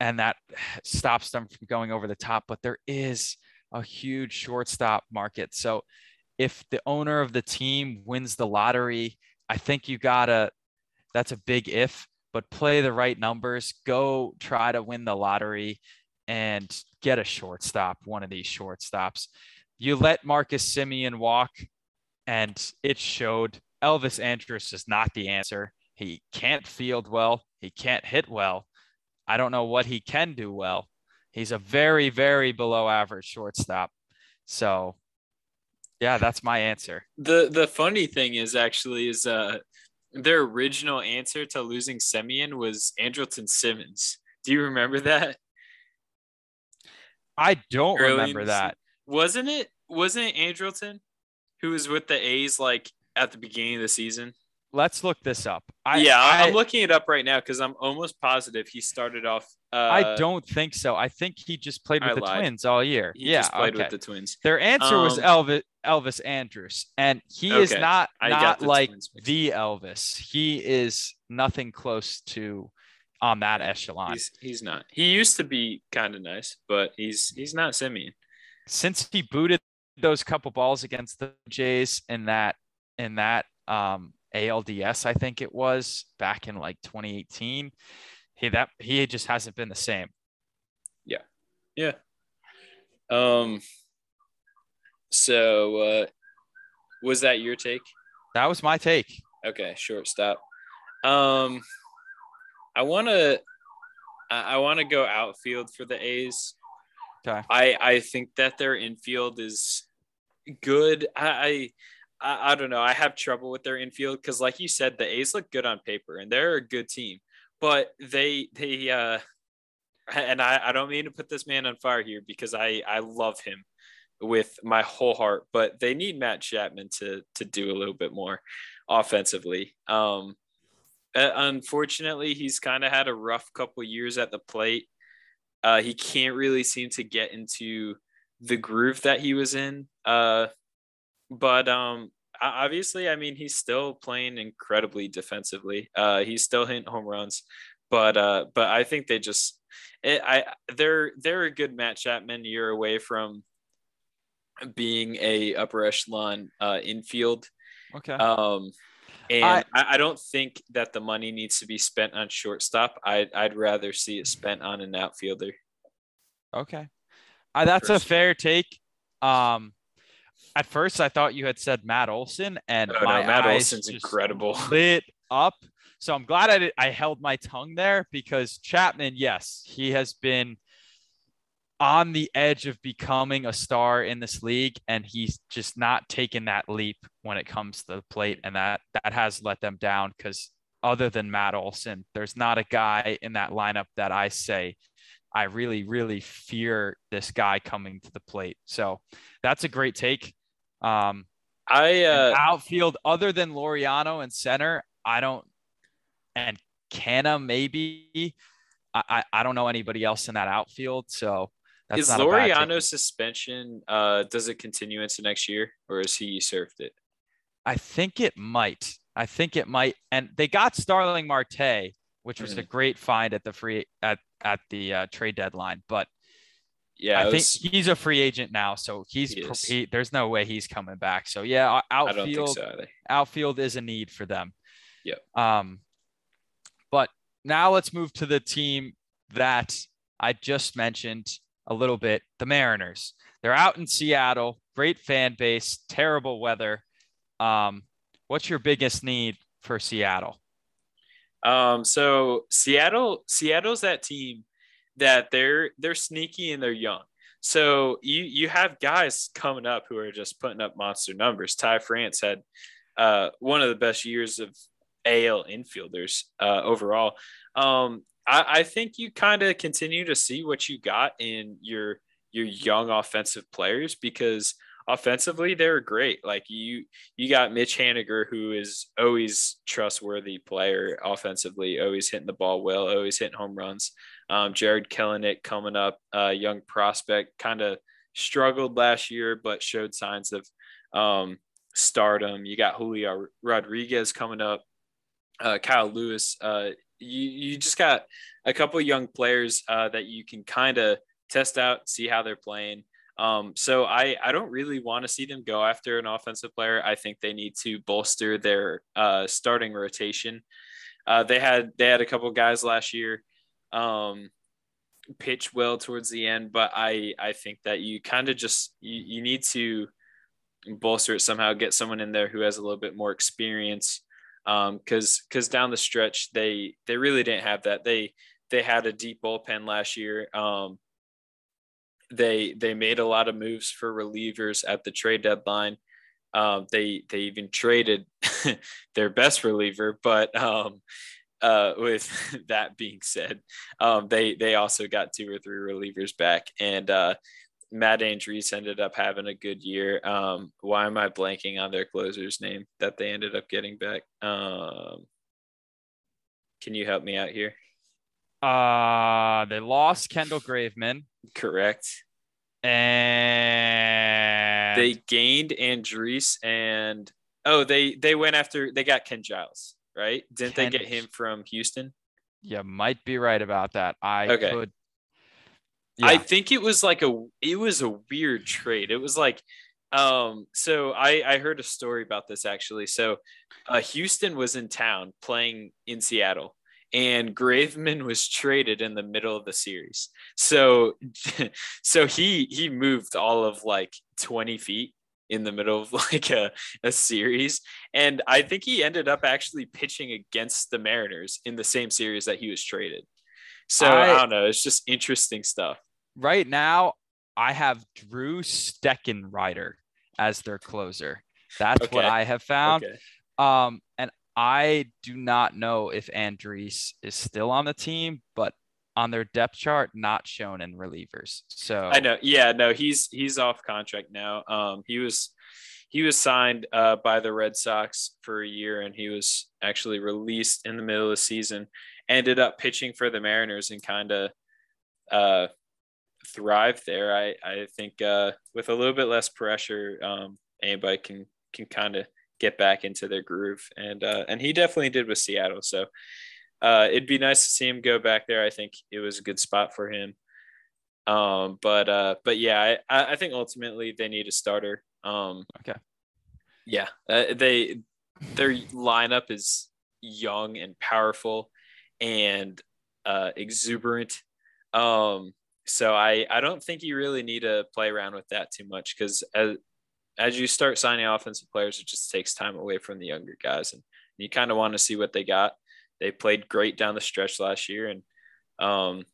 and that stops them from going over the top, but there is a huge shortstop market. So if the owner of the team wins the lottery, I think you gotta, that's a big if, but play the right numbers, go try to win the lottery and get a shortstop, one of these shortstops you let Marcus Semien walk, and it showed. Elvis Andrus is not the answer. He can't field well. He can't hit well. I don't know what he can do well. He's a very, very below average shortstop. So, yeah, that's my answer. The the funny thing is actually is uh their original answer to losing Semien was Andrelton Simmons. Do you remember that? I don't Early remember that. Wasn't it? Wasn't it Andrelton who was with the A's like at the beginning of the season? Let's look this up. I, yeah, I, am looking it up right now because I'm almost positive he started off. Uh, I don't think so. I think he just played with I the lied. Twins all year. He yeah, played okay. with the Twins. Their answer um, was Elvis Elvis Andrus, and he okay. is not not the like the Elvis. He is nothing close to on that echelon. He's, he's not. He used to be kind of nice, but he's he's not Semien since he booted those couple balls against the Jays in that in that um, ALDS, I think it was back in like 2018. He that he just hasn't been the same. Yeah, yeah. Um. So, uh, was that your take? That was my take. Okay, shortstop. Um, I want to, I want to go outfield for the A's. Okay. I I think that their infield is good. I I, I don't know. I have trouble with their infield because, like you said, the A's look good on paper and they're a good team, but they they uh and I, I don't mean to put this man on fire here because I I love him with my whole heart, but they need Matt Chapman to to do a little bit more offensively. Um, unfortunately, he's kind of had a rough couple years at the plate. Uh, he can't really seem to get into the groove that he was in. Uh, but um, obviously, I mean, he's still playing incredibly defensively. Uh, he's still hitting home runs, but uh, but I think they just, it, I they're they're a good Matt Chapman year away from being a upper echelon uh, infield. Okay. Um, and I, I, don't think that the money needs to be spent on shortstop. I'd, I'd rather see it spent on an outfielder. Okay. Uh, that's a fair take. Um, at first, I thought you had said Matt Olson, and oh, my no, Matt eyes Olson's incredible. Lit up. So I'm glad I did, I held my tongue there because Chapman, yes, he has been on the edge of becoming a star in this league and he's just not taken that leap when it comes to the plate and that that has let them down because other than Matt Olson there's not a guy in that lineup that I say I really really fear this guy coming to the plate so that's a great take um I uh, outfield other than Laureano and center I don't and Canha maybe I I don't know anybody else in that outfield, so that's is Laureano's suspension uh does it continue into next year or is he usurped it? I think it might. I think it might. And they got Starling Marte, which was mm-hmm. a great find at the free at at the uh, trade deadline, but yeah, I was, think he's a free agent now, so he's he he, there's no way he's coming back. So yeah, outfield so outfield is a need for them. Yeah. Um, but now let's move to the team that I just mentioned a little bit, the Mariners. They're out in Seattle, great fan base, terrible weather. Um, what's your biggest need for Seattle? Um, so Seattle, Seattle's that team that they're they're sneaky and they're young. So you you have guys coming up who are just putting up monster numbers. Ty France had uh, one of the best years of AL infielders uh, overall. Um, I, I think you kind of continue to see what you got in your your young offensive players because offensively they're great. Like you you got Mitch Haniger who is always trustworthy player offensively, always hitting the ball well, always hitting home runs. Um, Jarred Kelenic coming up, uh, young prospect, kind of struggled last year, but showed signs of um, stardom. You got Julio Rodriguez coming up, uh, Kyle Lewis. Uh, you you just got a couple young players uh, that you can kind of test out, see how they're playing. Um, so I I don't really want to see them go after an offensive player. I think they need to bolster their uh, starting rotation. Uh, they had they had a couple guys last year um, pitch well towards the end, but I I think that you kind of just you, you need to bolster it somehow, get someone in there who has a little bit more experience. Um, because because down the stretch they they really didn't have that. They they had a deep bullpen last year. Um, they they made a lot of moves for relievers at the trade deadline. Um, they they even traded their best reliever, but um, uh, with that being said, um, they they also got two or three relievers back, and uh, Matt Andriese ended up having a good year. Um, why am I blanking on their closer's name that they ended up getting back? Um, can you help me out here? Uh, they lost Kendall Graveman. Correct. And they gained Andriese and oh, they they went after they got Ken Giles right? Didn't Ken, they get him from Houston? Yeah, might be right about that. I okay. could. Yeah. I think it was like a it was a weird trade. It was like um so I I heard a story about this actually. So uh Houston was in town playing in Seattle and Graveman was traded in the middle of the series. So so he he moved all of like 20 feet in the middle of like a, a series. And I think he ended up actually pitching against the Mariners in the same series that he was traded. So I, I don't know. It's just interesting stuff. Right now, I have Drew Steckenrider as their closer. That's okay. what I have found. Okay. Um, and I do not know if Andriese is still on the team, but on their depth chart not shown in relievers. So I know, yeah, no, he's he's off contract now. Um, he was he was signed uh, by the Red Sox for a year, and he was actually released in the middle of the season. Ended up pitching for the Mariners and kind of uh, thrived there. I I think uh, with a little bit less pressure, um, anybody can can kind of get back into their groove, and uh, and he definitely did with Seattle. So uh, it'd be nice to see him go back there. I think it was a good spot for him. Um, but uh, but yeah, I, I think ultimately they need a starter. Um, okay. Yeah, uh, they their lineup is young and powerful and uh, exuberant. Um, so I I don't think you really need to play around with that too much because as you start signing offensive players, it just takes time away from the younger guys, and you kind of want to see what they got they played great down the stretch last year, and um,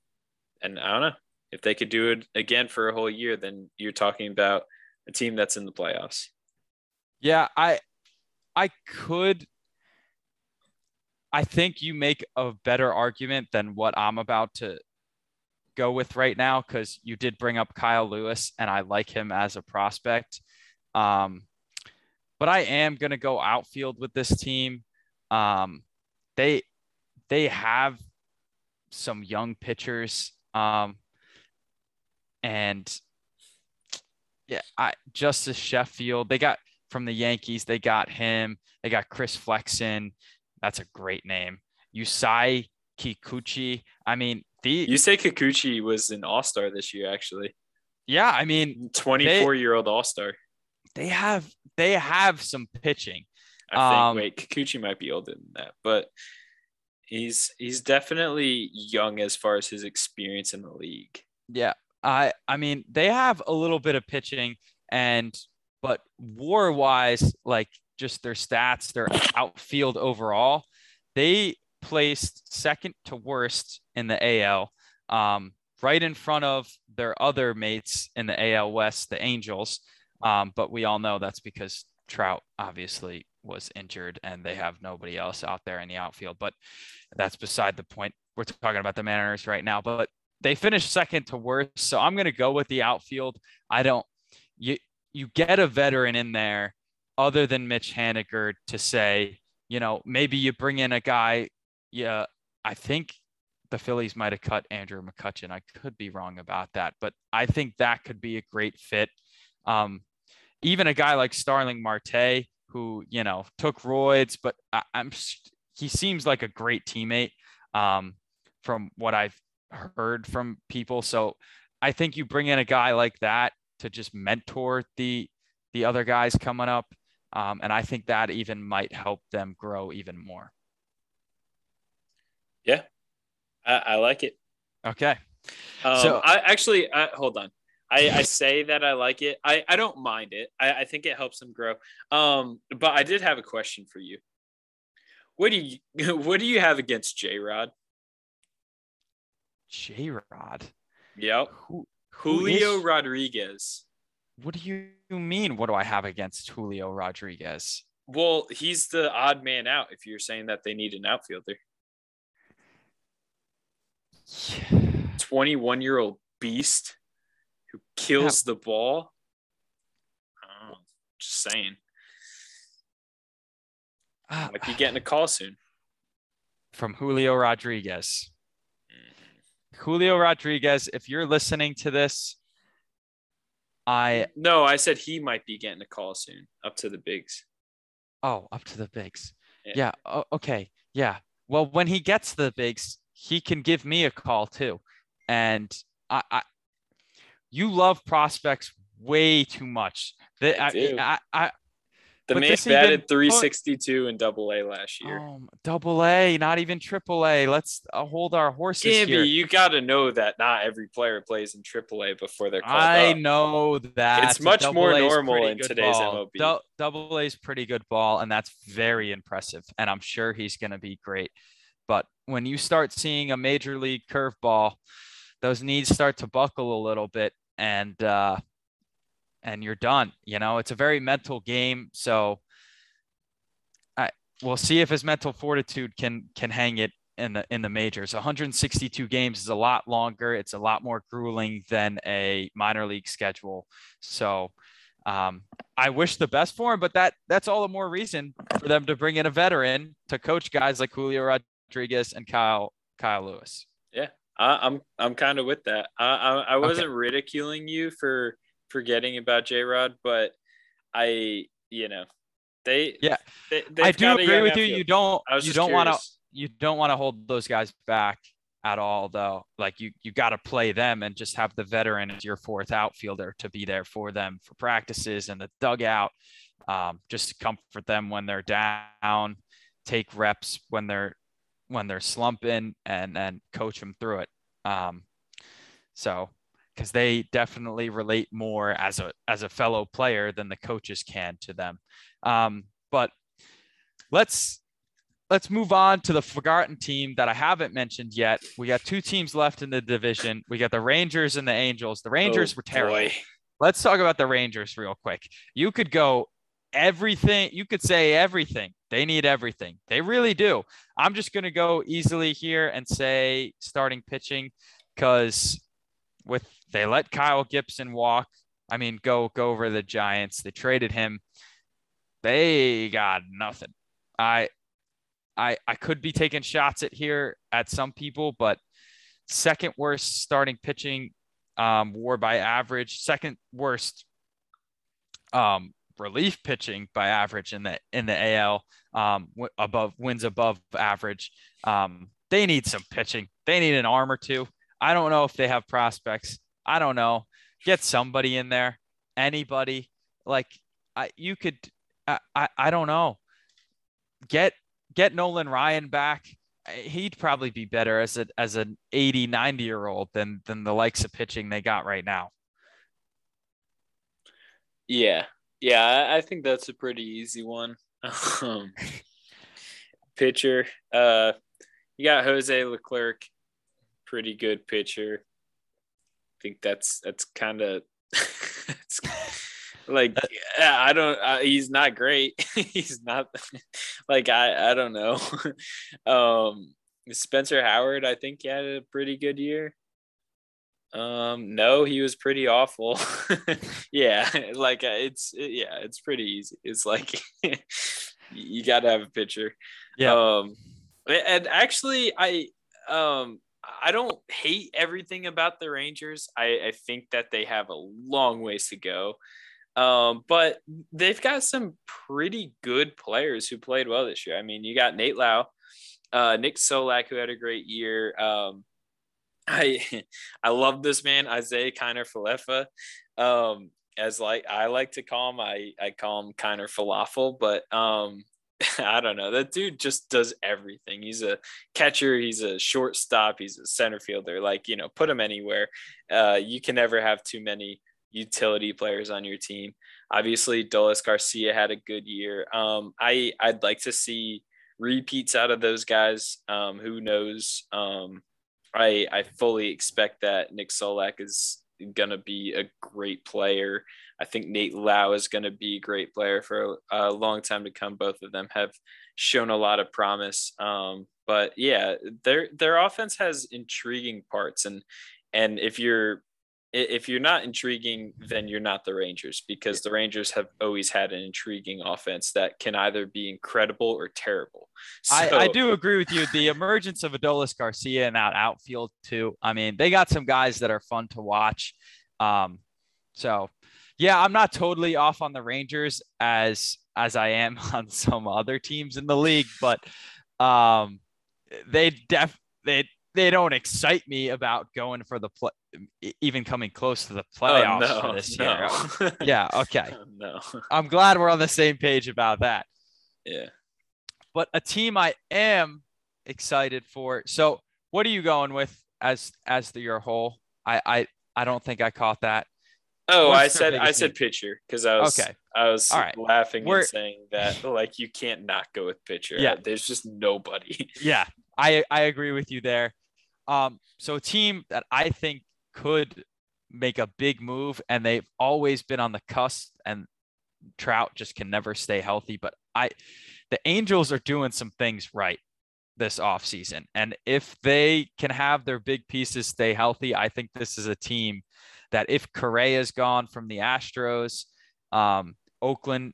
and I don't know if they could do it again for a whole year, then you're talking about a team that's in the playoffs. Yeah, I I could I think you make a better argument than what I'm about to go with right now because you did bring up Kyle Lewis and I like him as a prospect. Um, but I am going to go outfield with this team. Um, they they have some young pitchers. Um, and yeah, I Justus Sheffield. They got from the Yankees. They got him. They got Chris Flexen. That's a great name. Yusei Kikuchi. I mean, the Yusei Kikuchi was an All Star this year, actually. Yeah, I mean, twenty four year old All Star. They have they have some pitching. I think. Um, wait, Kikuchi might be older than that, but he's he's definitely young as far as his experience in the league. Yeah, I I mean they have a little bit of pitching and but war wise, like just their stats, their outfield overall, they placed second to worst in the AL, um, right in front of their other mates in the AL West, the Angels. Um, but we all know that's because Trout obviously was injured and they have nobody else out there in the outfield. But that's beside the point. We're talking about the Mariners right now, but they finished second to worst. So I'm going to go with the outfield. I don't, you, you get a veteran in there other than Mitch Haniger to say, you know, maybe you bring in a guy. Yeah, I think the Phillies might have cut Andrew McCutchen. I could be wrong about that, but I think that could be a great fit. Um, even a guy like Starling Marte, who you know took roids, but I, am he seems like a great teammate um, from what I've heard from people. So I think you bring in a guy like that to just mentor the the other guys coming up, um, and I think that even might help them grow even more. Yeah, I, I like it. Okay. Um, so I actually I, hold on. I, I say that I like it. I, I don't mind it. I, I think it helps them grow. Um, but I did have a question for you. What do you what do you have against J Rod? J Rod. Yep. Who, Julio is, Rodriguez. What do you mean? What do I have against Julio Rodriguez? Well, he's the odd man out if you're saying that they need an outfielder. 21 year old beast who kills yeah. the ball. Oh, just saying. Uh, Might be getting a call soon. From Julio Rodriguez. Mm-hmm. Julio Rodriguez, if you're listening to this, I no, I said he might be getting a call soon. Up to the bigs. Oh, up to the bigs. Yeah. yeah. Oh, okay. Yeah. Well, when he gets the bigs, he can give me a call too. And I, I you love prospects way too much. That I, I, I, the man batted 362 in double A last year. Um, double A, not even triple A. Let's uh, hold our horses Gibby, here. you got to know that not every player plays in triple A before they're called I up. know that. It's much more normal in today's ball. MLB. double A is pretty good ball, and that's very impressive. And I'm sure he's going to be great. But when you start seeing a major league curveball, those knees start to buckle a little bit, and uh, and you're done. You know, it's a very mental game. So I we'll see if his mental fortitude can can hang it in the in the majors. 162 games is a lot longer. It's a lot more grueling than a minor league schedule. So um, I wish the best for him, but that that's all the more reason for them to bring in a veteran to coach guys like Julio Rodriguez and Kyle Kyle Lewis. I, am I'm, I'm kind of with that. I I, I wasn't okay. ridiculing you for forgetting about J Rod, but I, you know, they yeah, they, I do agree with you. You don't you don't want to you don't want to hold those guys back at all though like you you got to play them and just have the veteran as your fourth outfielder to be there for them for practices and the dugout um, just to comfort them when they're down take reps when they're when they're slumping and and coach them through it um, so because they definitely relate more as a as a fellow player than the coaches can to them. Um, but let's let's move on to the forgotten team that I haven't mentioned yet. We got two teams left in the division. We got the Rangers and the Angels. The Rangers oh, were terrible. Boy. Let's talk about the Rangers real quick. You could go everything. You could say everything. They need everything. They really do. I'm just going to go easily here and say starting pitching because with they let Kyle Gibson walk. I mean, go go over the Giants. They traded him. They got nothing. I I I could be taking shots at here at some people, but second worst starting pitching um, WAR by average, second worst um, relief pitching by average in the in the AL, um, above wins above average. Um, they need some pitching. They need an arm or two. I don't know if they have prospects. I don't know. Get somebody in there. Anybody like I, you could. I, I, I don't know. Get get Nolan Ryan back. He'd probably be better as a as an 80, 90 year old than than the likes of pitching they got right now. Yeah, yeah, I think that's a pretty easy one. Um, pitcher, uh, you got Jose Leclerc, pretty good pitcher. I think that's that's kind of like I don't. Uh, he's not great. he's not like I. I don't know. um, Spencer Howard, I think he had a pretty good year. Um, no, he was pretty awful. yeah, like uh, it's it, yeah, it's pretty easy. It's like you got to have a pitcher. Yeah. Um, and actually, I um I don't hate everything about the Rangers. I, I think that they have a long ways to go. Um, but they've got some pretty good players who played well this year. I mean, you got Nate Lowe, uh, Nick Solak, who had a great year. Um, I I love this man, Isaiah Kiner Falefa. Um, as like I like to call him, I I call him Kiner Falafel, but um, I don't know. That dude just does everything. He's a catcher. He's a shortstop. He's a center fielder. Like you know, put him anywhere. Uh, you can never have too many utility players on your team. Obviously, Adolis Garcia had a good year. Um, I I'd like to see repeats out of those guys. Um, who knows? Um, I I fully expect that Nick Solak is to be a great player. I think Nate Lowe is to be a great player for a, a, long time to come. Both of them have shown a lot of promise. Um, but yeah, their their offense has intriguing parts, and and if you're if you're not intriguing, then you're not the Rangers because the Rangers have always had an intriguing offense that can either be incredible or terrible. So, I, I do agree with you. The emergence of Adolis Garcia in that outfield too. I mean, they got some guys that are fun to watch. Um, so yeah, I'm not totally off on the Rangers as as I am on some other teams in the league, but um, they def they they don't excite me about going for the play, even coming close to the oh, playoffs oh, no, for this no. year. yeah, okay. Oh, no. I'm glad we're on the same page about that. Yeah. But a team I am excited for. So, what are you going with as as the, your whole? I I I don't think I caught that. Oh, What's I said I said pitcher because I was okay. I was right. laughing We're, and saying that like you can't not go with pitcher. Yeah, there's just nobody. Yeah, I I agree with you there. Um, so a team that I think could make a big move, and they've always been on the cusp, and Trout just can never stay healthy. But I, the Angels are doing some things right this offseason. And if they can have their big pieces stay healthy, I think this is a team that if Correa is gone from the Astros, um, Oakland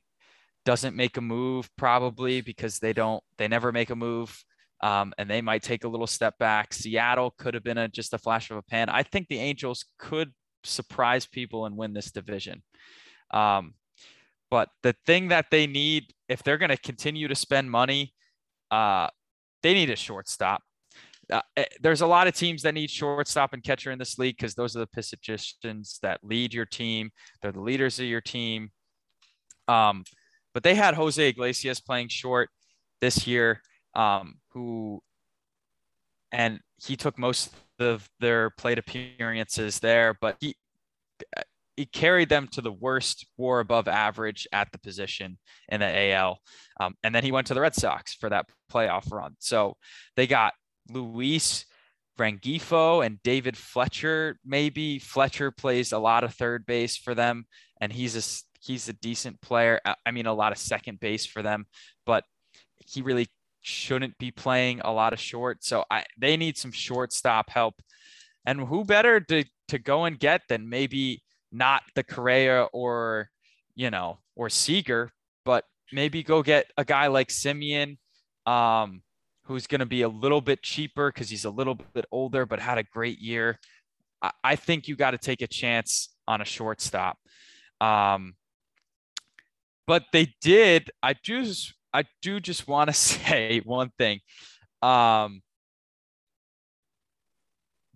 doesn't make a move probably because they don't, they never make a move um, and they might take a little step back. Seattle could have been a, just a flash of a pan. I think the Angels could surprise people and win this division. Um, but the thing that they need, if they're going to continue to spend money, uh, they need a shortstop. Uh, eh, there's a lot of teams that need shortstop and catcher in this league because those are the positions that lead your team. They're the leaders of your team. Um, but they had Jose Iglesias playing short this year um, who and he took most of their plate appearances there, but he he carried them to the worst WAR above average at the position in the AL, um, and then he went to the Red Sox for that playoff run. So they got Luis Rengifo and David Fletcher. Maybe Fletcher plays a lot of third base for them, and he's a he's a decent player. I mean, a lot of second base for them, but he really shouldn't be playing a lot of short. So I, they need some shortstop help. And who better to, to go and get than maybe not the Correa or, you know, or Seager, but maybe go get a guy like Semien, um, who's going to be a little bit cheaper because he's a little bit older, but had a great year. I, I think you got to take a chance on a shortstop. Um, but they did. I just, I do just want to say one thing. Um,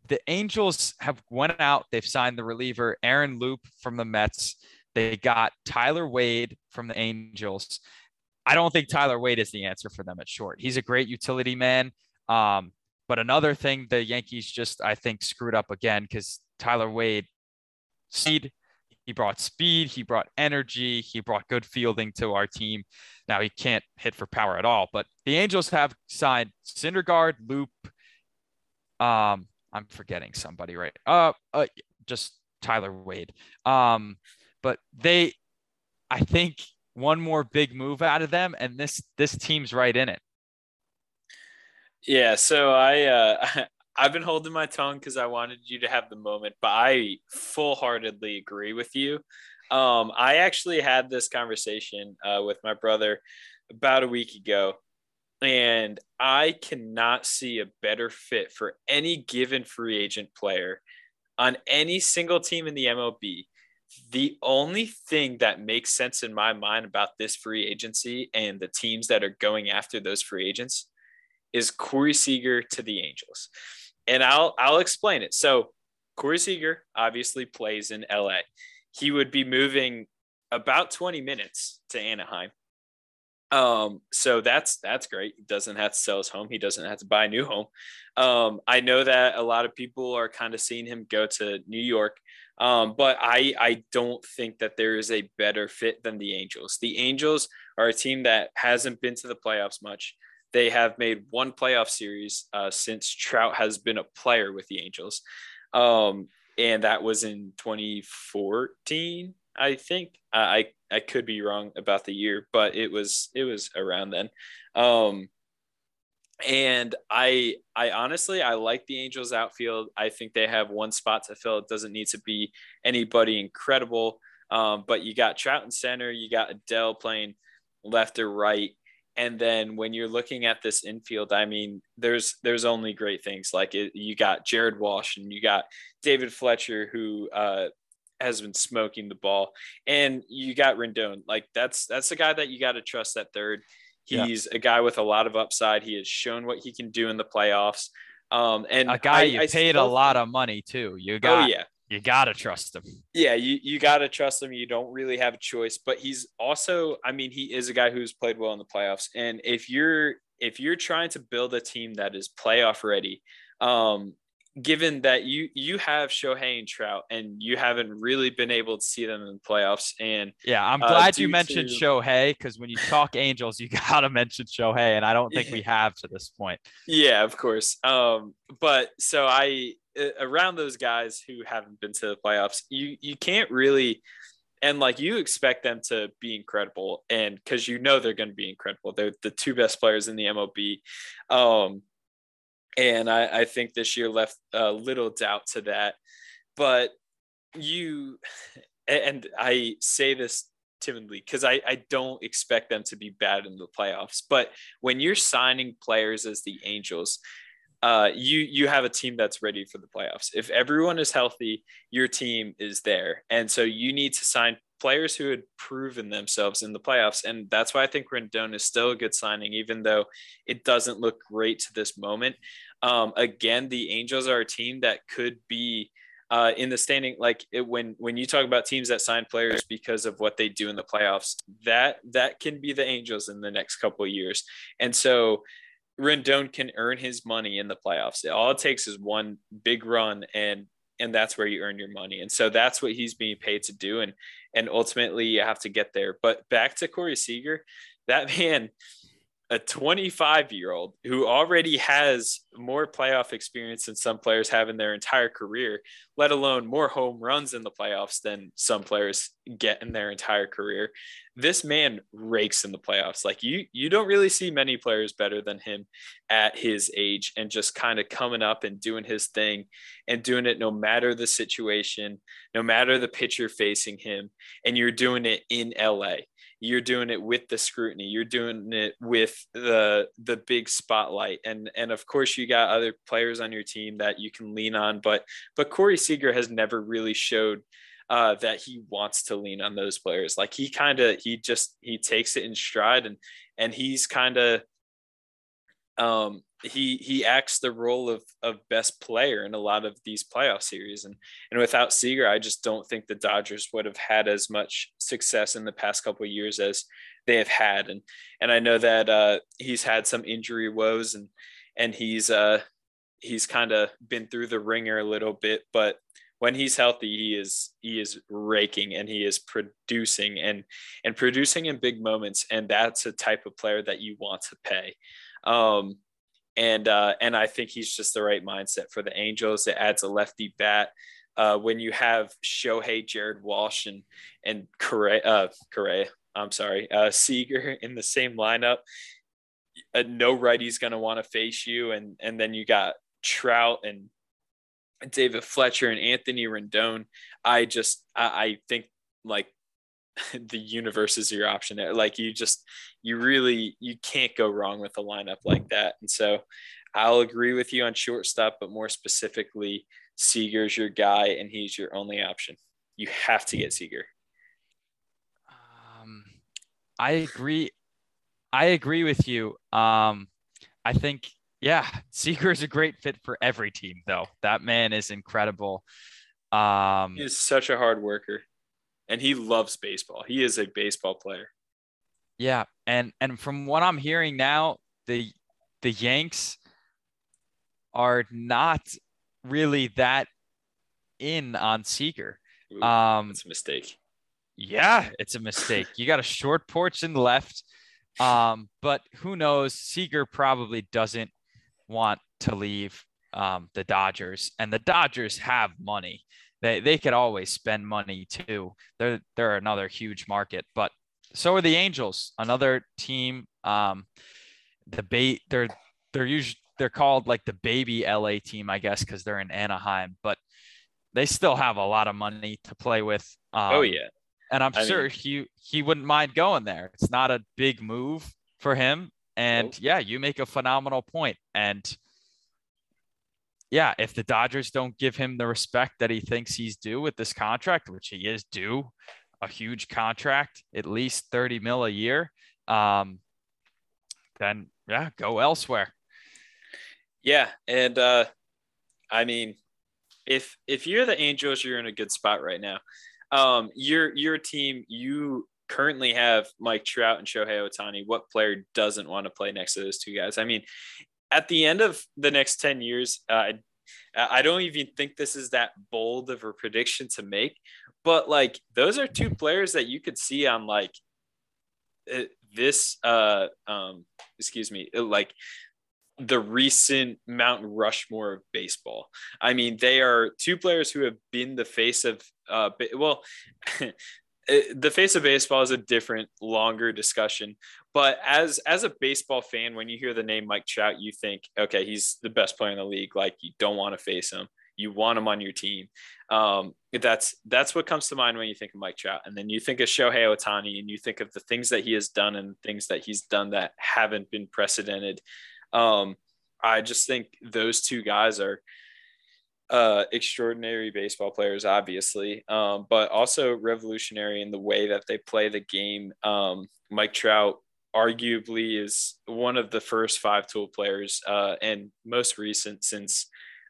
the Angels have went out. They've signed the reliever Aaron Loup from the Mets. They got Tyler Wade from the Angels. I don't think Tyler Wade is the answer for them at short. He's a great utility man. Um, but another thing the Yankees just I think screwed up again because Tyler Wade speed, he brought speed, he brought energy, he brought good fielding to our team. Now he can't hit for power at all, but the Angels have signed Syndergaard, Loup. Um, I'm forgetting somebody, right? Uh, uh just Tyler Wade. Um, but they, I think one more big move out of them, and this this team's right in it. Yeah, so I uh, I've been holding my tongue because I wanted you to have the moment, but I full heartedly agree with you. Um, I actually had this conversation uh, with my brother about a week ago, and I cannot see a better fit for any given free agent player on any single team in the MLB the only thing that makes sense in my mind about this free agency and the teams that are going after those free agents is Corey Seager to the Angels. And I'll I'll explain it. So Corey Seager obviously plays in LA. He would be moving about 20 minutes to Anaheim. Um, so that's that's great. He doesn't have to sell his home. He doesn't have to buy a new home. Um, I know that a lot of people are kind of seeing him go to New York. Um, but I I don't think that there is a better fit than the Angels. The Angels are a team that hasn't been to the playoffs much. They have made one playoff series uh, since Trout has been a player with the Angels, um, and that was in 2014, I think. I I could be wrong about the year, but it was it was around then. Um, and I I honestly I like the Angels outfield. I think they have one spot to fill. It doesn't need to be anybody incredible. Um, but you got Trout in center, you got Adell playing left or right. And then when you're looking at this infield, I mean, there's there's only great things. Like it, you got Jared Walsh and you got David Fletcher, who uh, has been smoking the ball, and you got Rendon. Like that's that's the guy that you got to trust at third. He's yeah. a guy with a lot of upside. He has shown what he can do in the playoffs. Um, and a guy I, you I paid still, a lot of money too. You oh, got, oh, yeah. You gotta trust him. Yeah, you, you gotta trust him. You don't really have a choice. But he's also, I mean, he is a guy who's played well in the playoffs. And if you're if you're trying to build a team that is playoff ready, um, given that you you have Shohei and Trout and you haven't really been able to see them in the playoffs and yeah I'm uh, glad uh, you mentioned to... Shohei because when you talk Angels you gotta mention Shohei and I don't think we have to this point yeah of course um but so I around those guys who haven't been to the playoffs you you can't really and like you expect them to be incredible and because you know they're going to be incredible they're the two best players in the MLB um and I, I think this year left a little doubt to that. But you, and I say this timidly because I, I don't expect them to be bad in the playoffs. But when you're signing players as the Angels, uh, you you have a team that's ready for the playoffs. If everyone is healthy, your team is there, and so you need to sign players who had proven themselves in the playoffs. And that's why I think Rendon is still a good signing, even though it doesn't look great to this moment. Um, again, the Angels are a team that could be uh, in the standing. Like it, when when you talk about teams that sign players because of what they do in the playoffs, that that can be the Angels in the next couple years. And so Rendon can earn his money in the playoffs. All it takes is one big run and and that's where you earn your money. And so that's what he's being paid to do. And and ultimately you have to get there. But back to Corey Seager, that man, a 25 year old who already has more playoff experience than some players have in their entire career, let alone more home runs in the playoffs than some players get in their entire career. This man rakes in the playoffs. Like you, you don't really see many players better than him at his age and just kind of coming up and doing his thing and doing it no matter the situation, no matter the pitcher facing him. And you're doing it in LA you're doing it with the scrutiny you're doing it with the the big spotlight and and of course you got other players on your team that you can lean on but but corey seager has never really showed uh, that he wants to lean on those players. Like he kind of he just he takes it in stride and and he's kind of um he he acts the role of of best player in a lot of these playoff series. And and without Seager I just don't think the Dodgers would have had as much success in the past couple years as they have had. And and I know that uh, he's had some injury woes and and he's uh he's kind of been through the ringer a little bit but when he's healthy he is he is raking and he is producing and and producing in big moments and that's a type of player that you want to pay um and uh, and I think he's just the right mindset for the Angels. It adds a lefty bat. Uh, when you have Shohei, Jared Walsh, and and Correa, uh, Correa I'm sorry, uh, Seager in the same lineup, uh, no righty's going to want to face you, and and then you got Trout and David Fletcher and Anthony Rendon. I just I, I think like the universe is your option there. Like you just you really you can't go wrong with a lineup like that. And so I'll agree with you on shortstop, but more specifically, Seager's your guy and he's your only option. You have to get Seager. Um, I agree. I agree with you. Um, I think, yeah, Seager is a great fit for every team, though. That man is incredible. Um, he's such a hard worker and he loves baseball. He is a baseball player. Yeah, and and from what I'm hearing now, the the Yanks are not really that in on Seager. Ooh, um, it's a mistake. Yeah, it's a mistake. you got a short porch in the left, um, but who knows? Seager probably doesn't want to leave um, the Dodgers, and the Dodgers have money they they could always spend money too. They're they're another huge market, but so are the Angels, another team. Um, the bait they're they're usually they're called like the baby LA team, I guess, because they're in Anaheim, but they still have a lot of money to play with. Um, oh yeah, and I'm I sure mean, he he wouldn't mind going there. It's not a big move for him, and yeah, you make a phenomenal point. and yeah, if the Dodgers don't give him the respect that he thinks he's due with this contract, which he is due, a huge contract, at least 30 mil a year, um, then yeah, go elsewhere. Yeah. And uh, I mean, if if you're the Angels, you're in a good spot right now. Um, your your team, you currently have Mike Trout and Shohei Ohtani. What player doesn't want to play next to those two guys? I mean, at the end of the next 10 years, uh, I don't even think this is that bold of a prediction to make, but like those are two players that you could see on like uh, this, uh, um, excuse me, uh, like the recent Mount Rushmore of baseball. I mean, they are two players who have been the face of, uh, well, the face of baseball is a different, longer discussion. But as as a baseball fan, when you hear the name Mike Trout, you think, okay, he's the best player in the league. Like you don't want to face him. You want him on your team. Um, that's that's what comes to mind when you think of Mike Trout. And then you think of Shohei Ohtani, and you think of the things that he has done and things that he's done that haven't been precedented. Um, I just think those two guys are uh, extraordinary baseball players, obviously, um, but also revolutionary in the way that they play the game. Um, Mike Trout arguably is one of the first five tool players uh, and most recent since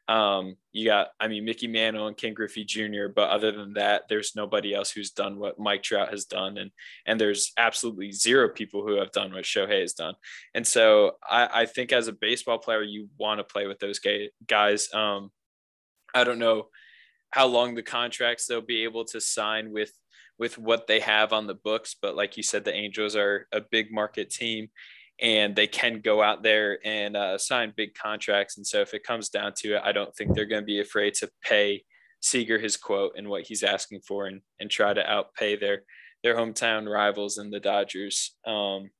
um, you got, I mean, Mickey Mantle and Ken Griffey Jr. But other than that, there's nobody else who's done what Mike Trout has done, and and there's absolutely zero people who have done what Shohei has done. And so I, I think as a baseball player, you want to play with those guys. Um, I don't know how long the contracts they'll be able to sign with with what they have on the books, but like you said, the Angels are a big market team and they can go out there and uh, sign big contracts. And so if it comes down to it, I don't think they're going to be afraid to pay Seager his quote and what he's asking for and and try to outpay their their hometown rivals in the Dodgers. Um,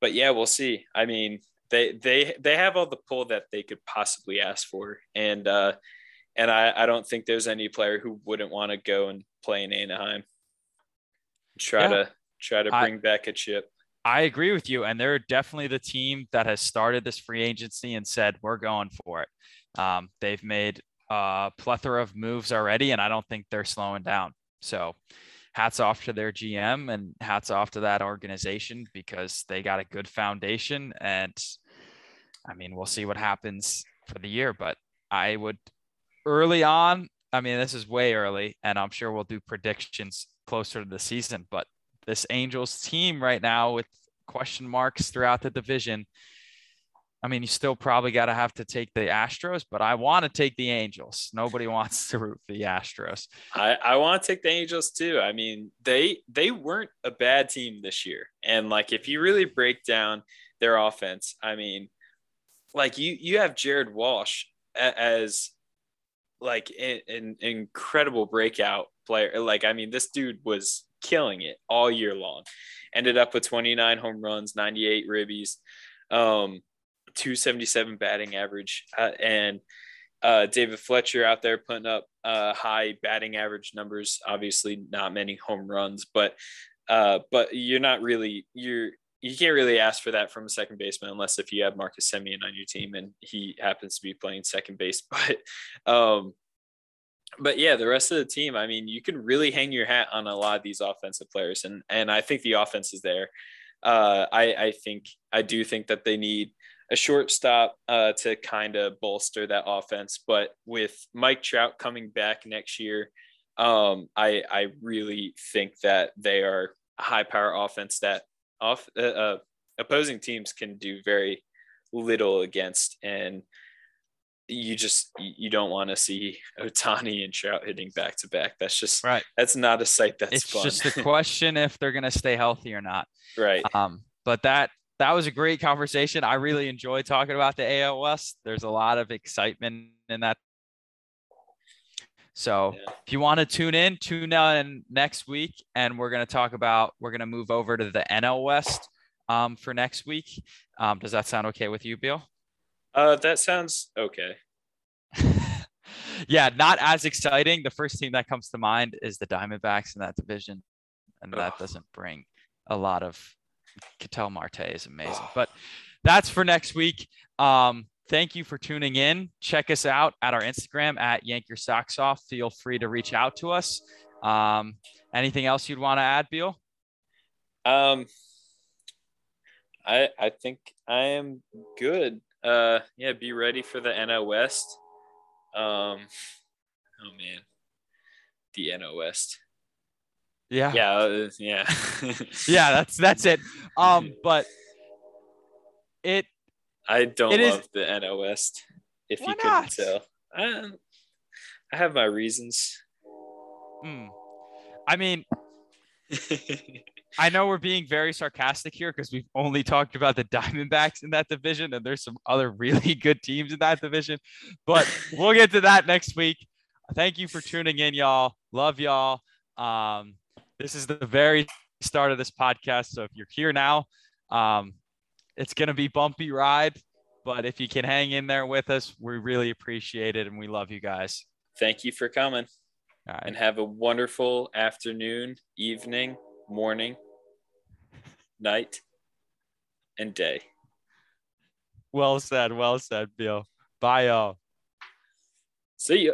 but yeah, we'll see. I mean, they they they have all the pull that they could possibly ask for, and uh, and I I don't think there's any player who wouldn't want to go and play in Anaheim. Try yeah. to try to bring I, back a chip. I agree with you, and they're definitely the team that has started this free agency and said we're going for it. Um, they've made a plethora of moves already, and I don't think they're slowing down. So hats off to their GM and hats off to that organization because they got a good foundation. And I mean, we'll see what happens for the year, but I would early on. I mean, this is way early, and I'm sure we'll do predictions closer to the season. But this Angels team right now, with question marks throughout the division, I mean, you still probably got to have to take the Astros, but I want to take the Angels. Nobody wants to root for the Astros. I, I want to take the Angels too. I mean, they they weren't a bad team this year, and like if you really break down their offense, I mean, like you you have Jared Walsh as like an, an incredible breakout player. Like I mean, this dude was killing it all year long. Ended up with 29 home runs, 98 ribbies. Um, 277 batting average, uh, and uh, David Fletcher out there putting up uh, high batting average numbers. Obviously, not many home runs, but uh, but you're not really you're you can't really ask for that from a second baseman unless if you have Marcus Semien on your team and he happens to be playing second base. But um, but yeah, the rest of the team, I mean, you can really hang your hat on a lot of these offensive players, and and I think the offense is there. Uh, I I think I do think that they need a shortstop uh, to kind of bolster that offense. But with Mike Trout coming back next year, um, I I really think that they are a high power offense that off uh, uh, opposing teams can do very little against, and you just you don't want to see Ohtani and Trout hitting back to back. That's just right. That's not a sight that's it's fun. just a question if they're gonna stay healthy or not. Right. Um, but that that was a great conversation. I really enjoy talking about the AL West. There's a lot of excitement in that. So yeah. if you want to tune in, tune in next week, and we're going to talk about. We're going to move over to the NL West um, for next week. Um, does that sound okay with you, Bill? Uh, that sounds okay. yeah, not as exciting. The first team that comes to mind is the Diamondbacks in that division, and that doesn't bring a lot of Ketel Marte is amazing. But that's for next week. Um, thank you for tuning in. Check us out at our Instagram at Yank Your Socks Off. Feel free to reach out to us. Um, anything else you'd want to add, Beal? Um, I I think I am good. Uh, yeah, be ready for the NL West. Um, oh man, the NL West. Yeah. Yeah. Uh, yeah. yeah. That's that's it. Um, but it. I don't it love is, the West. If you couldn't tell, I, I have my reasons. Hmm. I mean, I know we're being very sarcastic here because we've only talked about the Diamondbacks in that division, and there's some other really good teams in that division. But we'll get to that next week. Thank you for tuning in, y'all. Love y'all. Um, this is the very start of this podcast. So if you're here now, um, it's going to be bumpy ride, but if you can hang in there with us, we really appreciate it and we love you guys. Thank you for coming. Right. And have a wonderful afternoon, evening, morning, night, and day. Well said. Well said, Bill. Bye, y'all. See ya.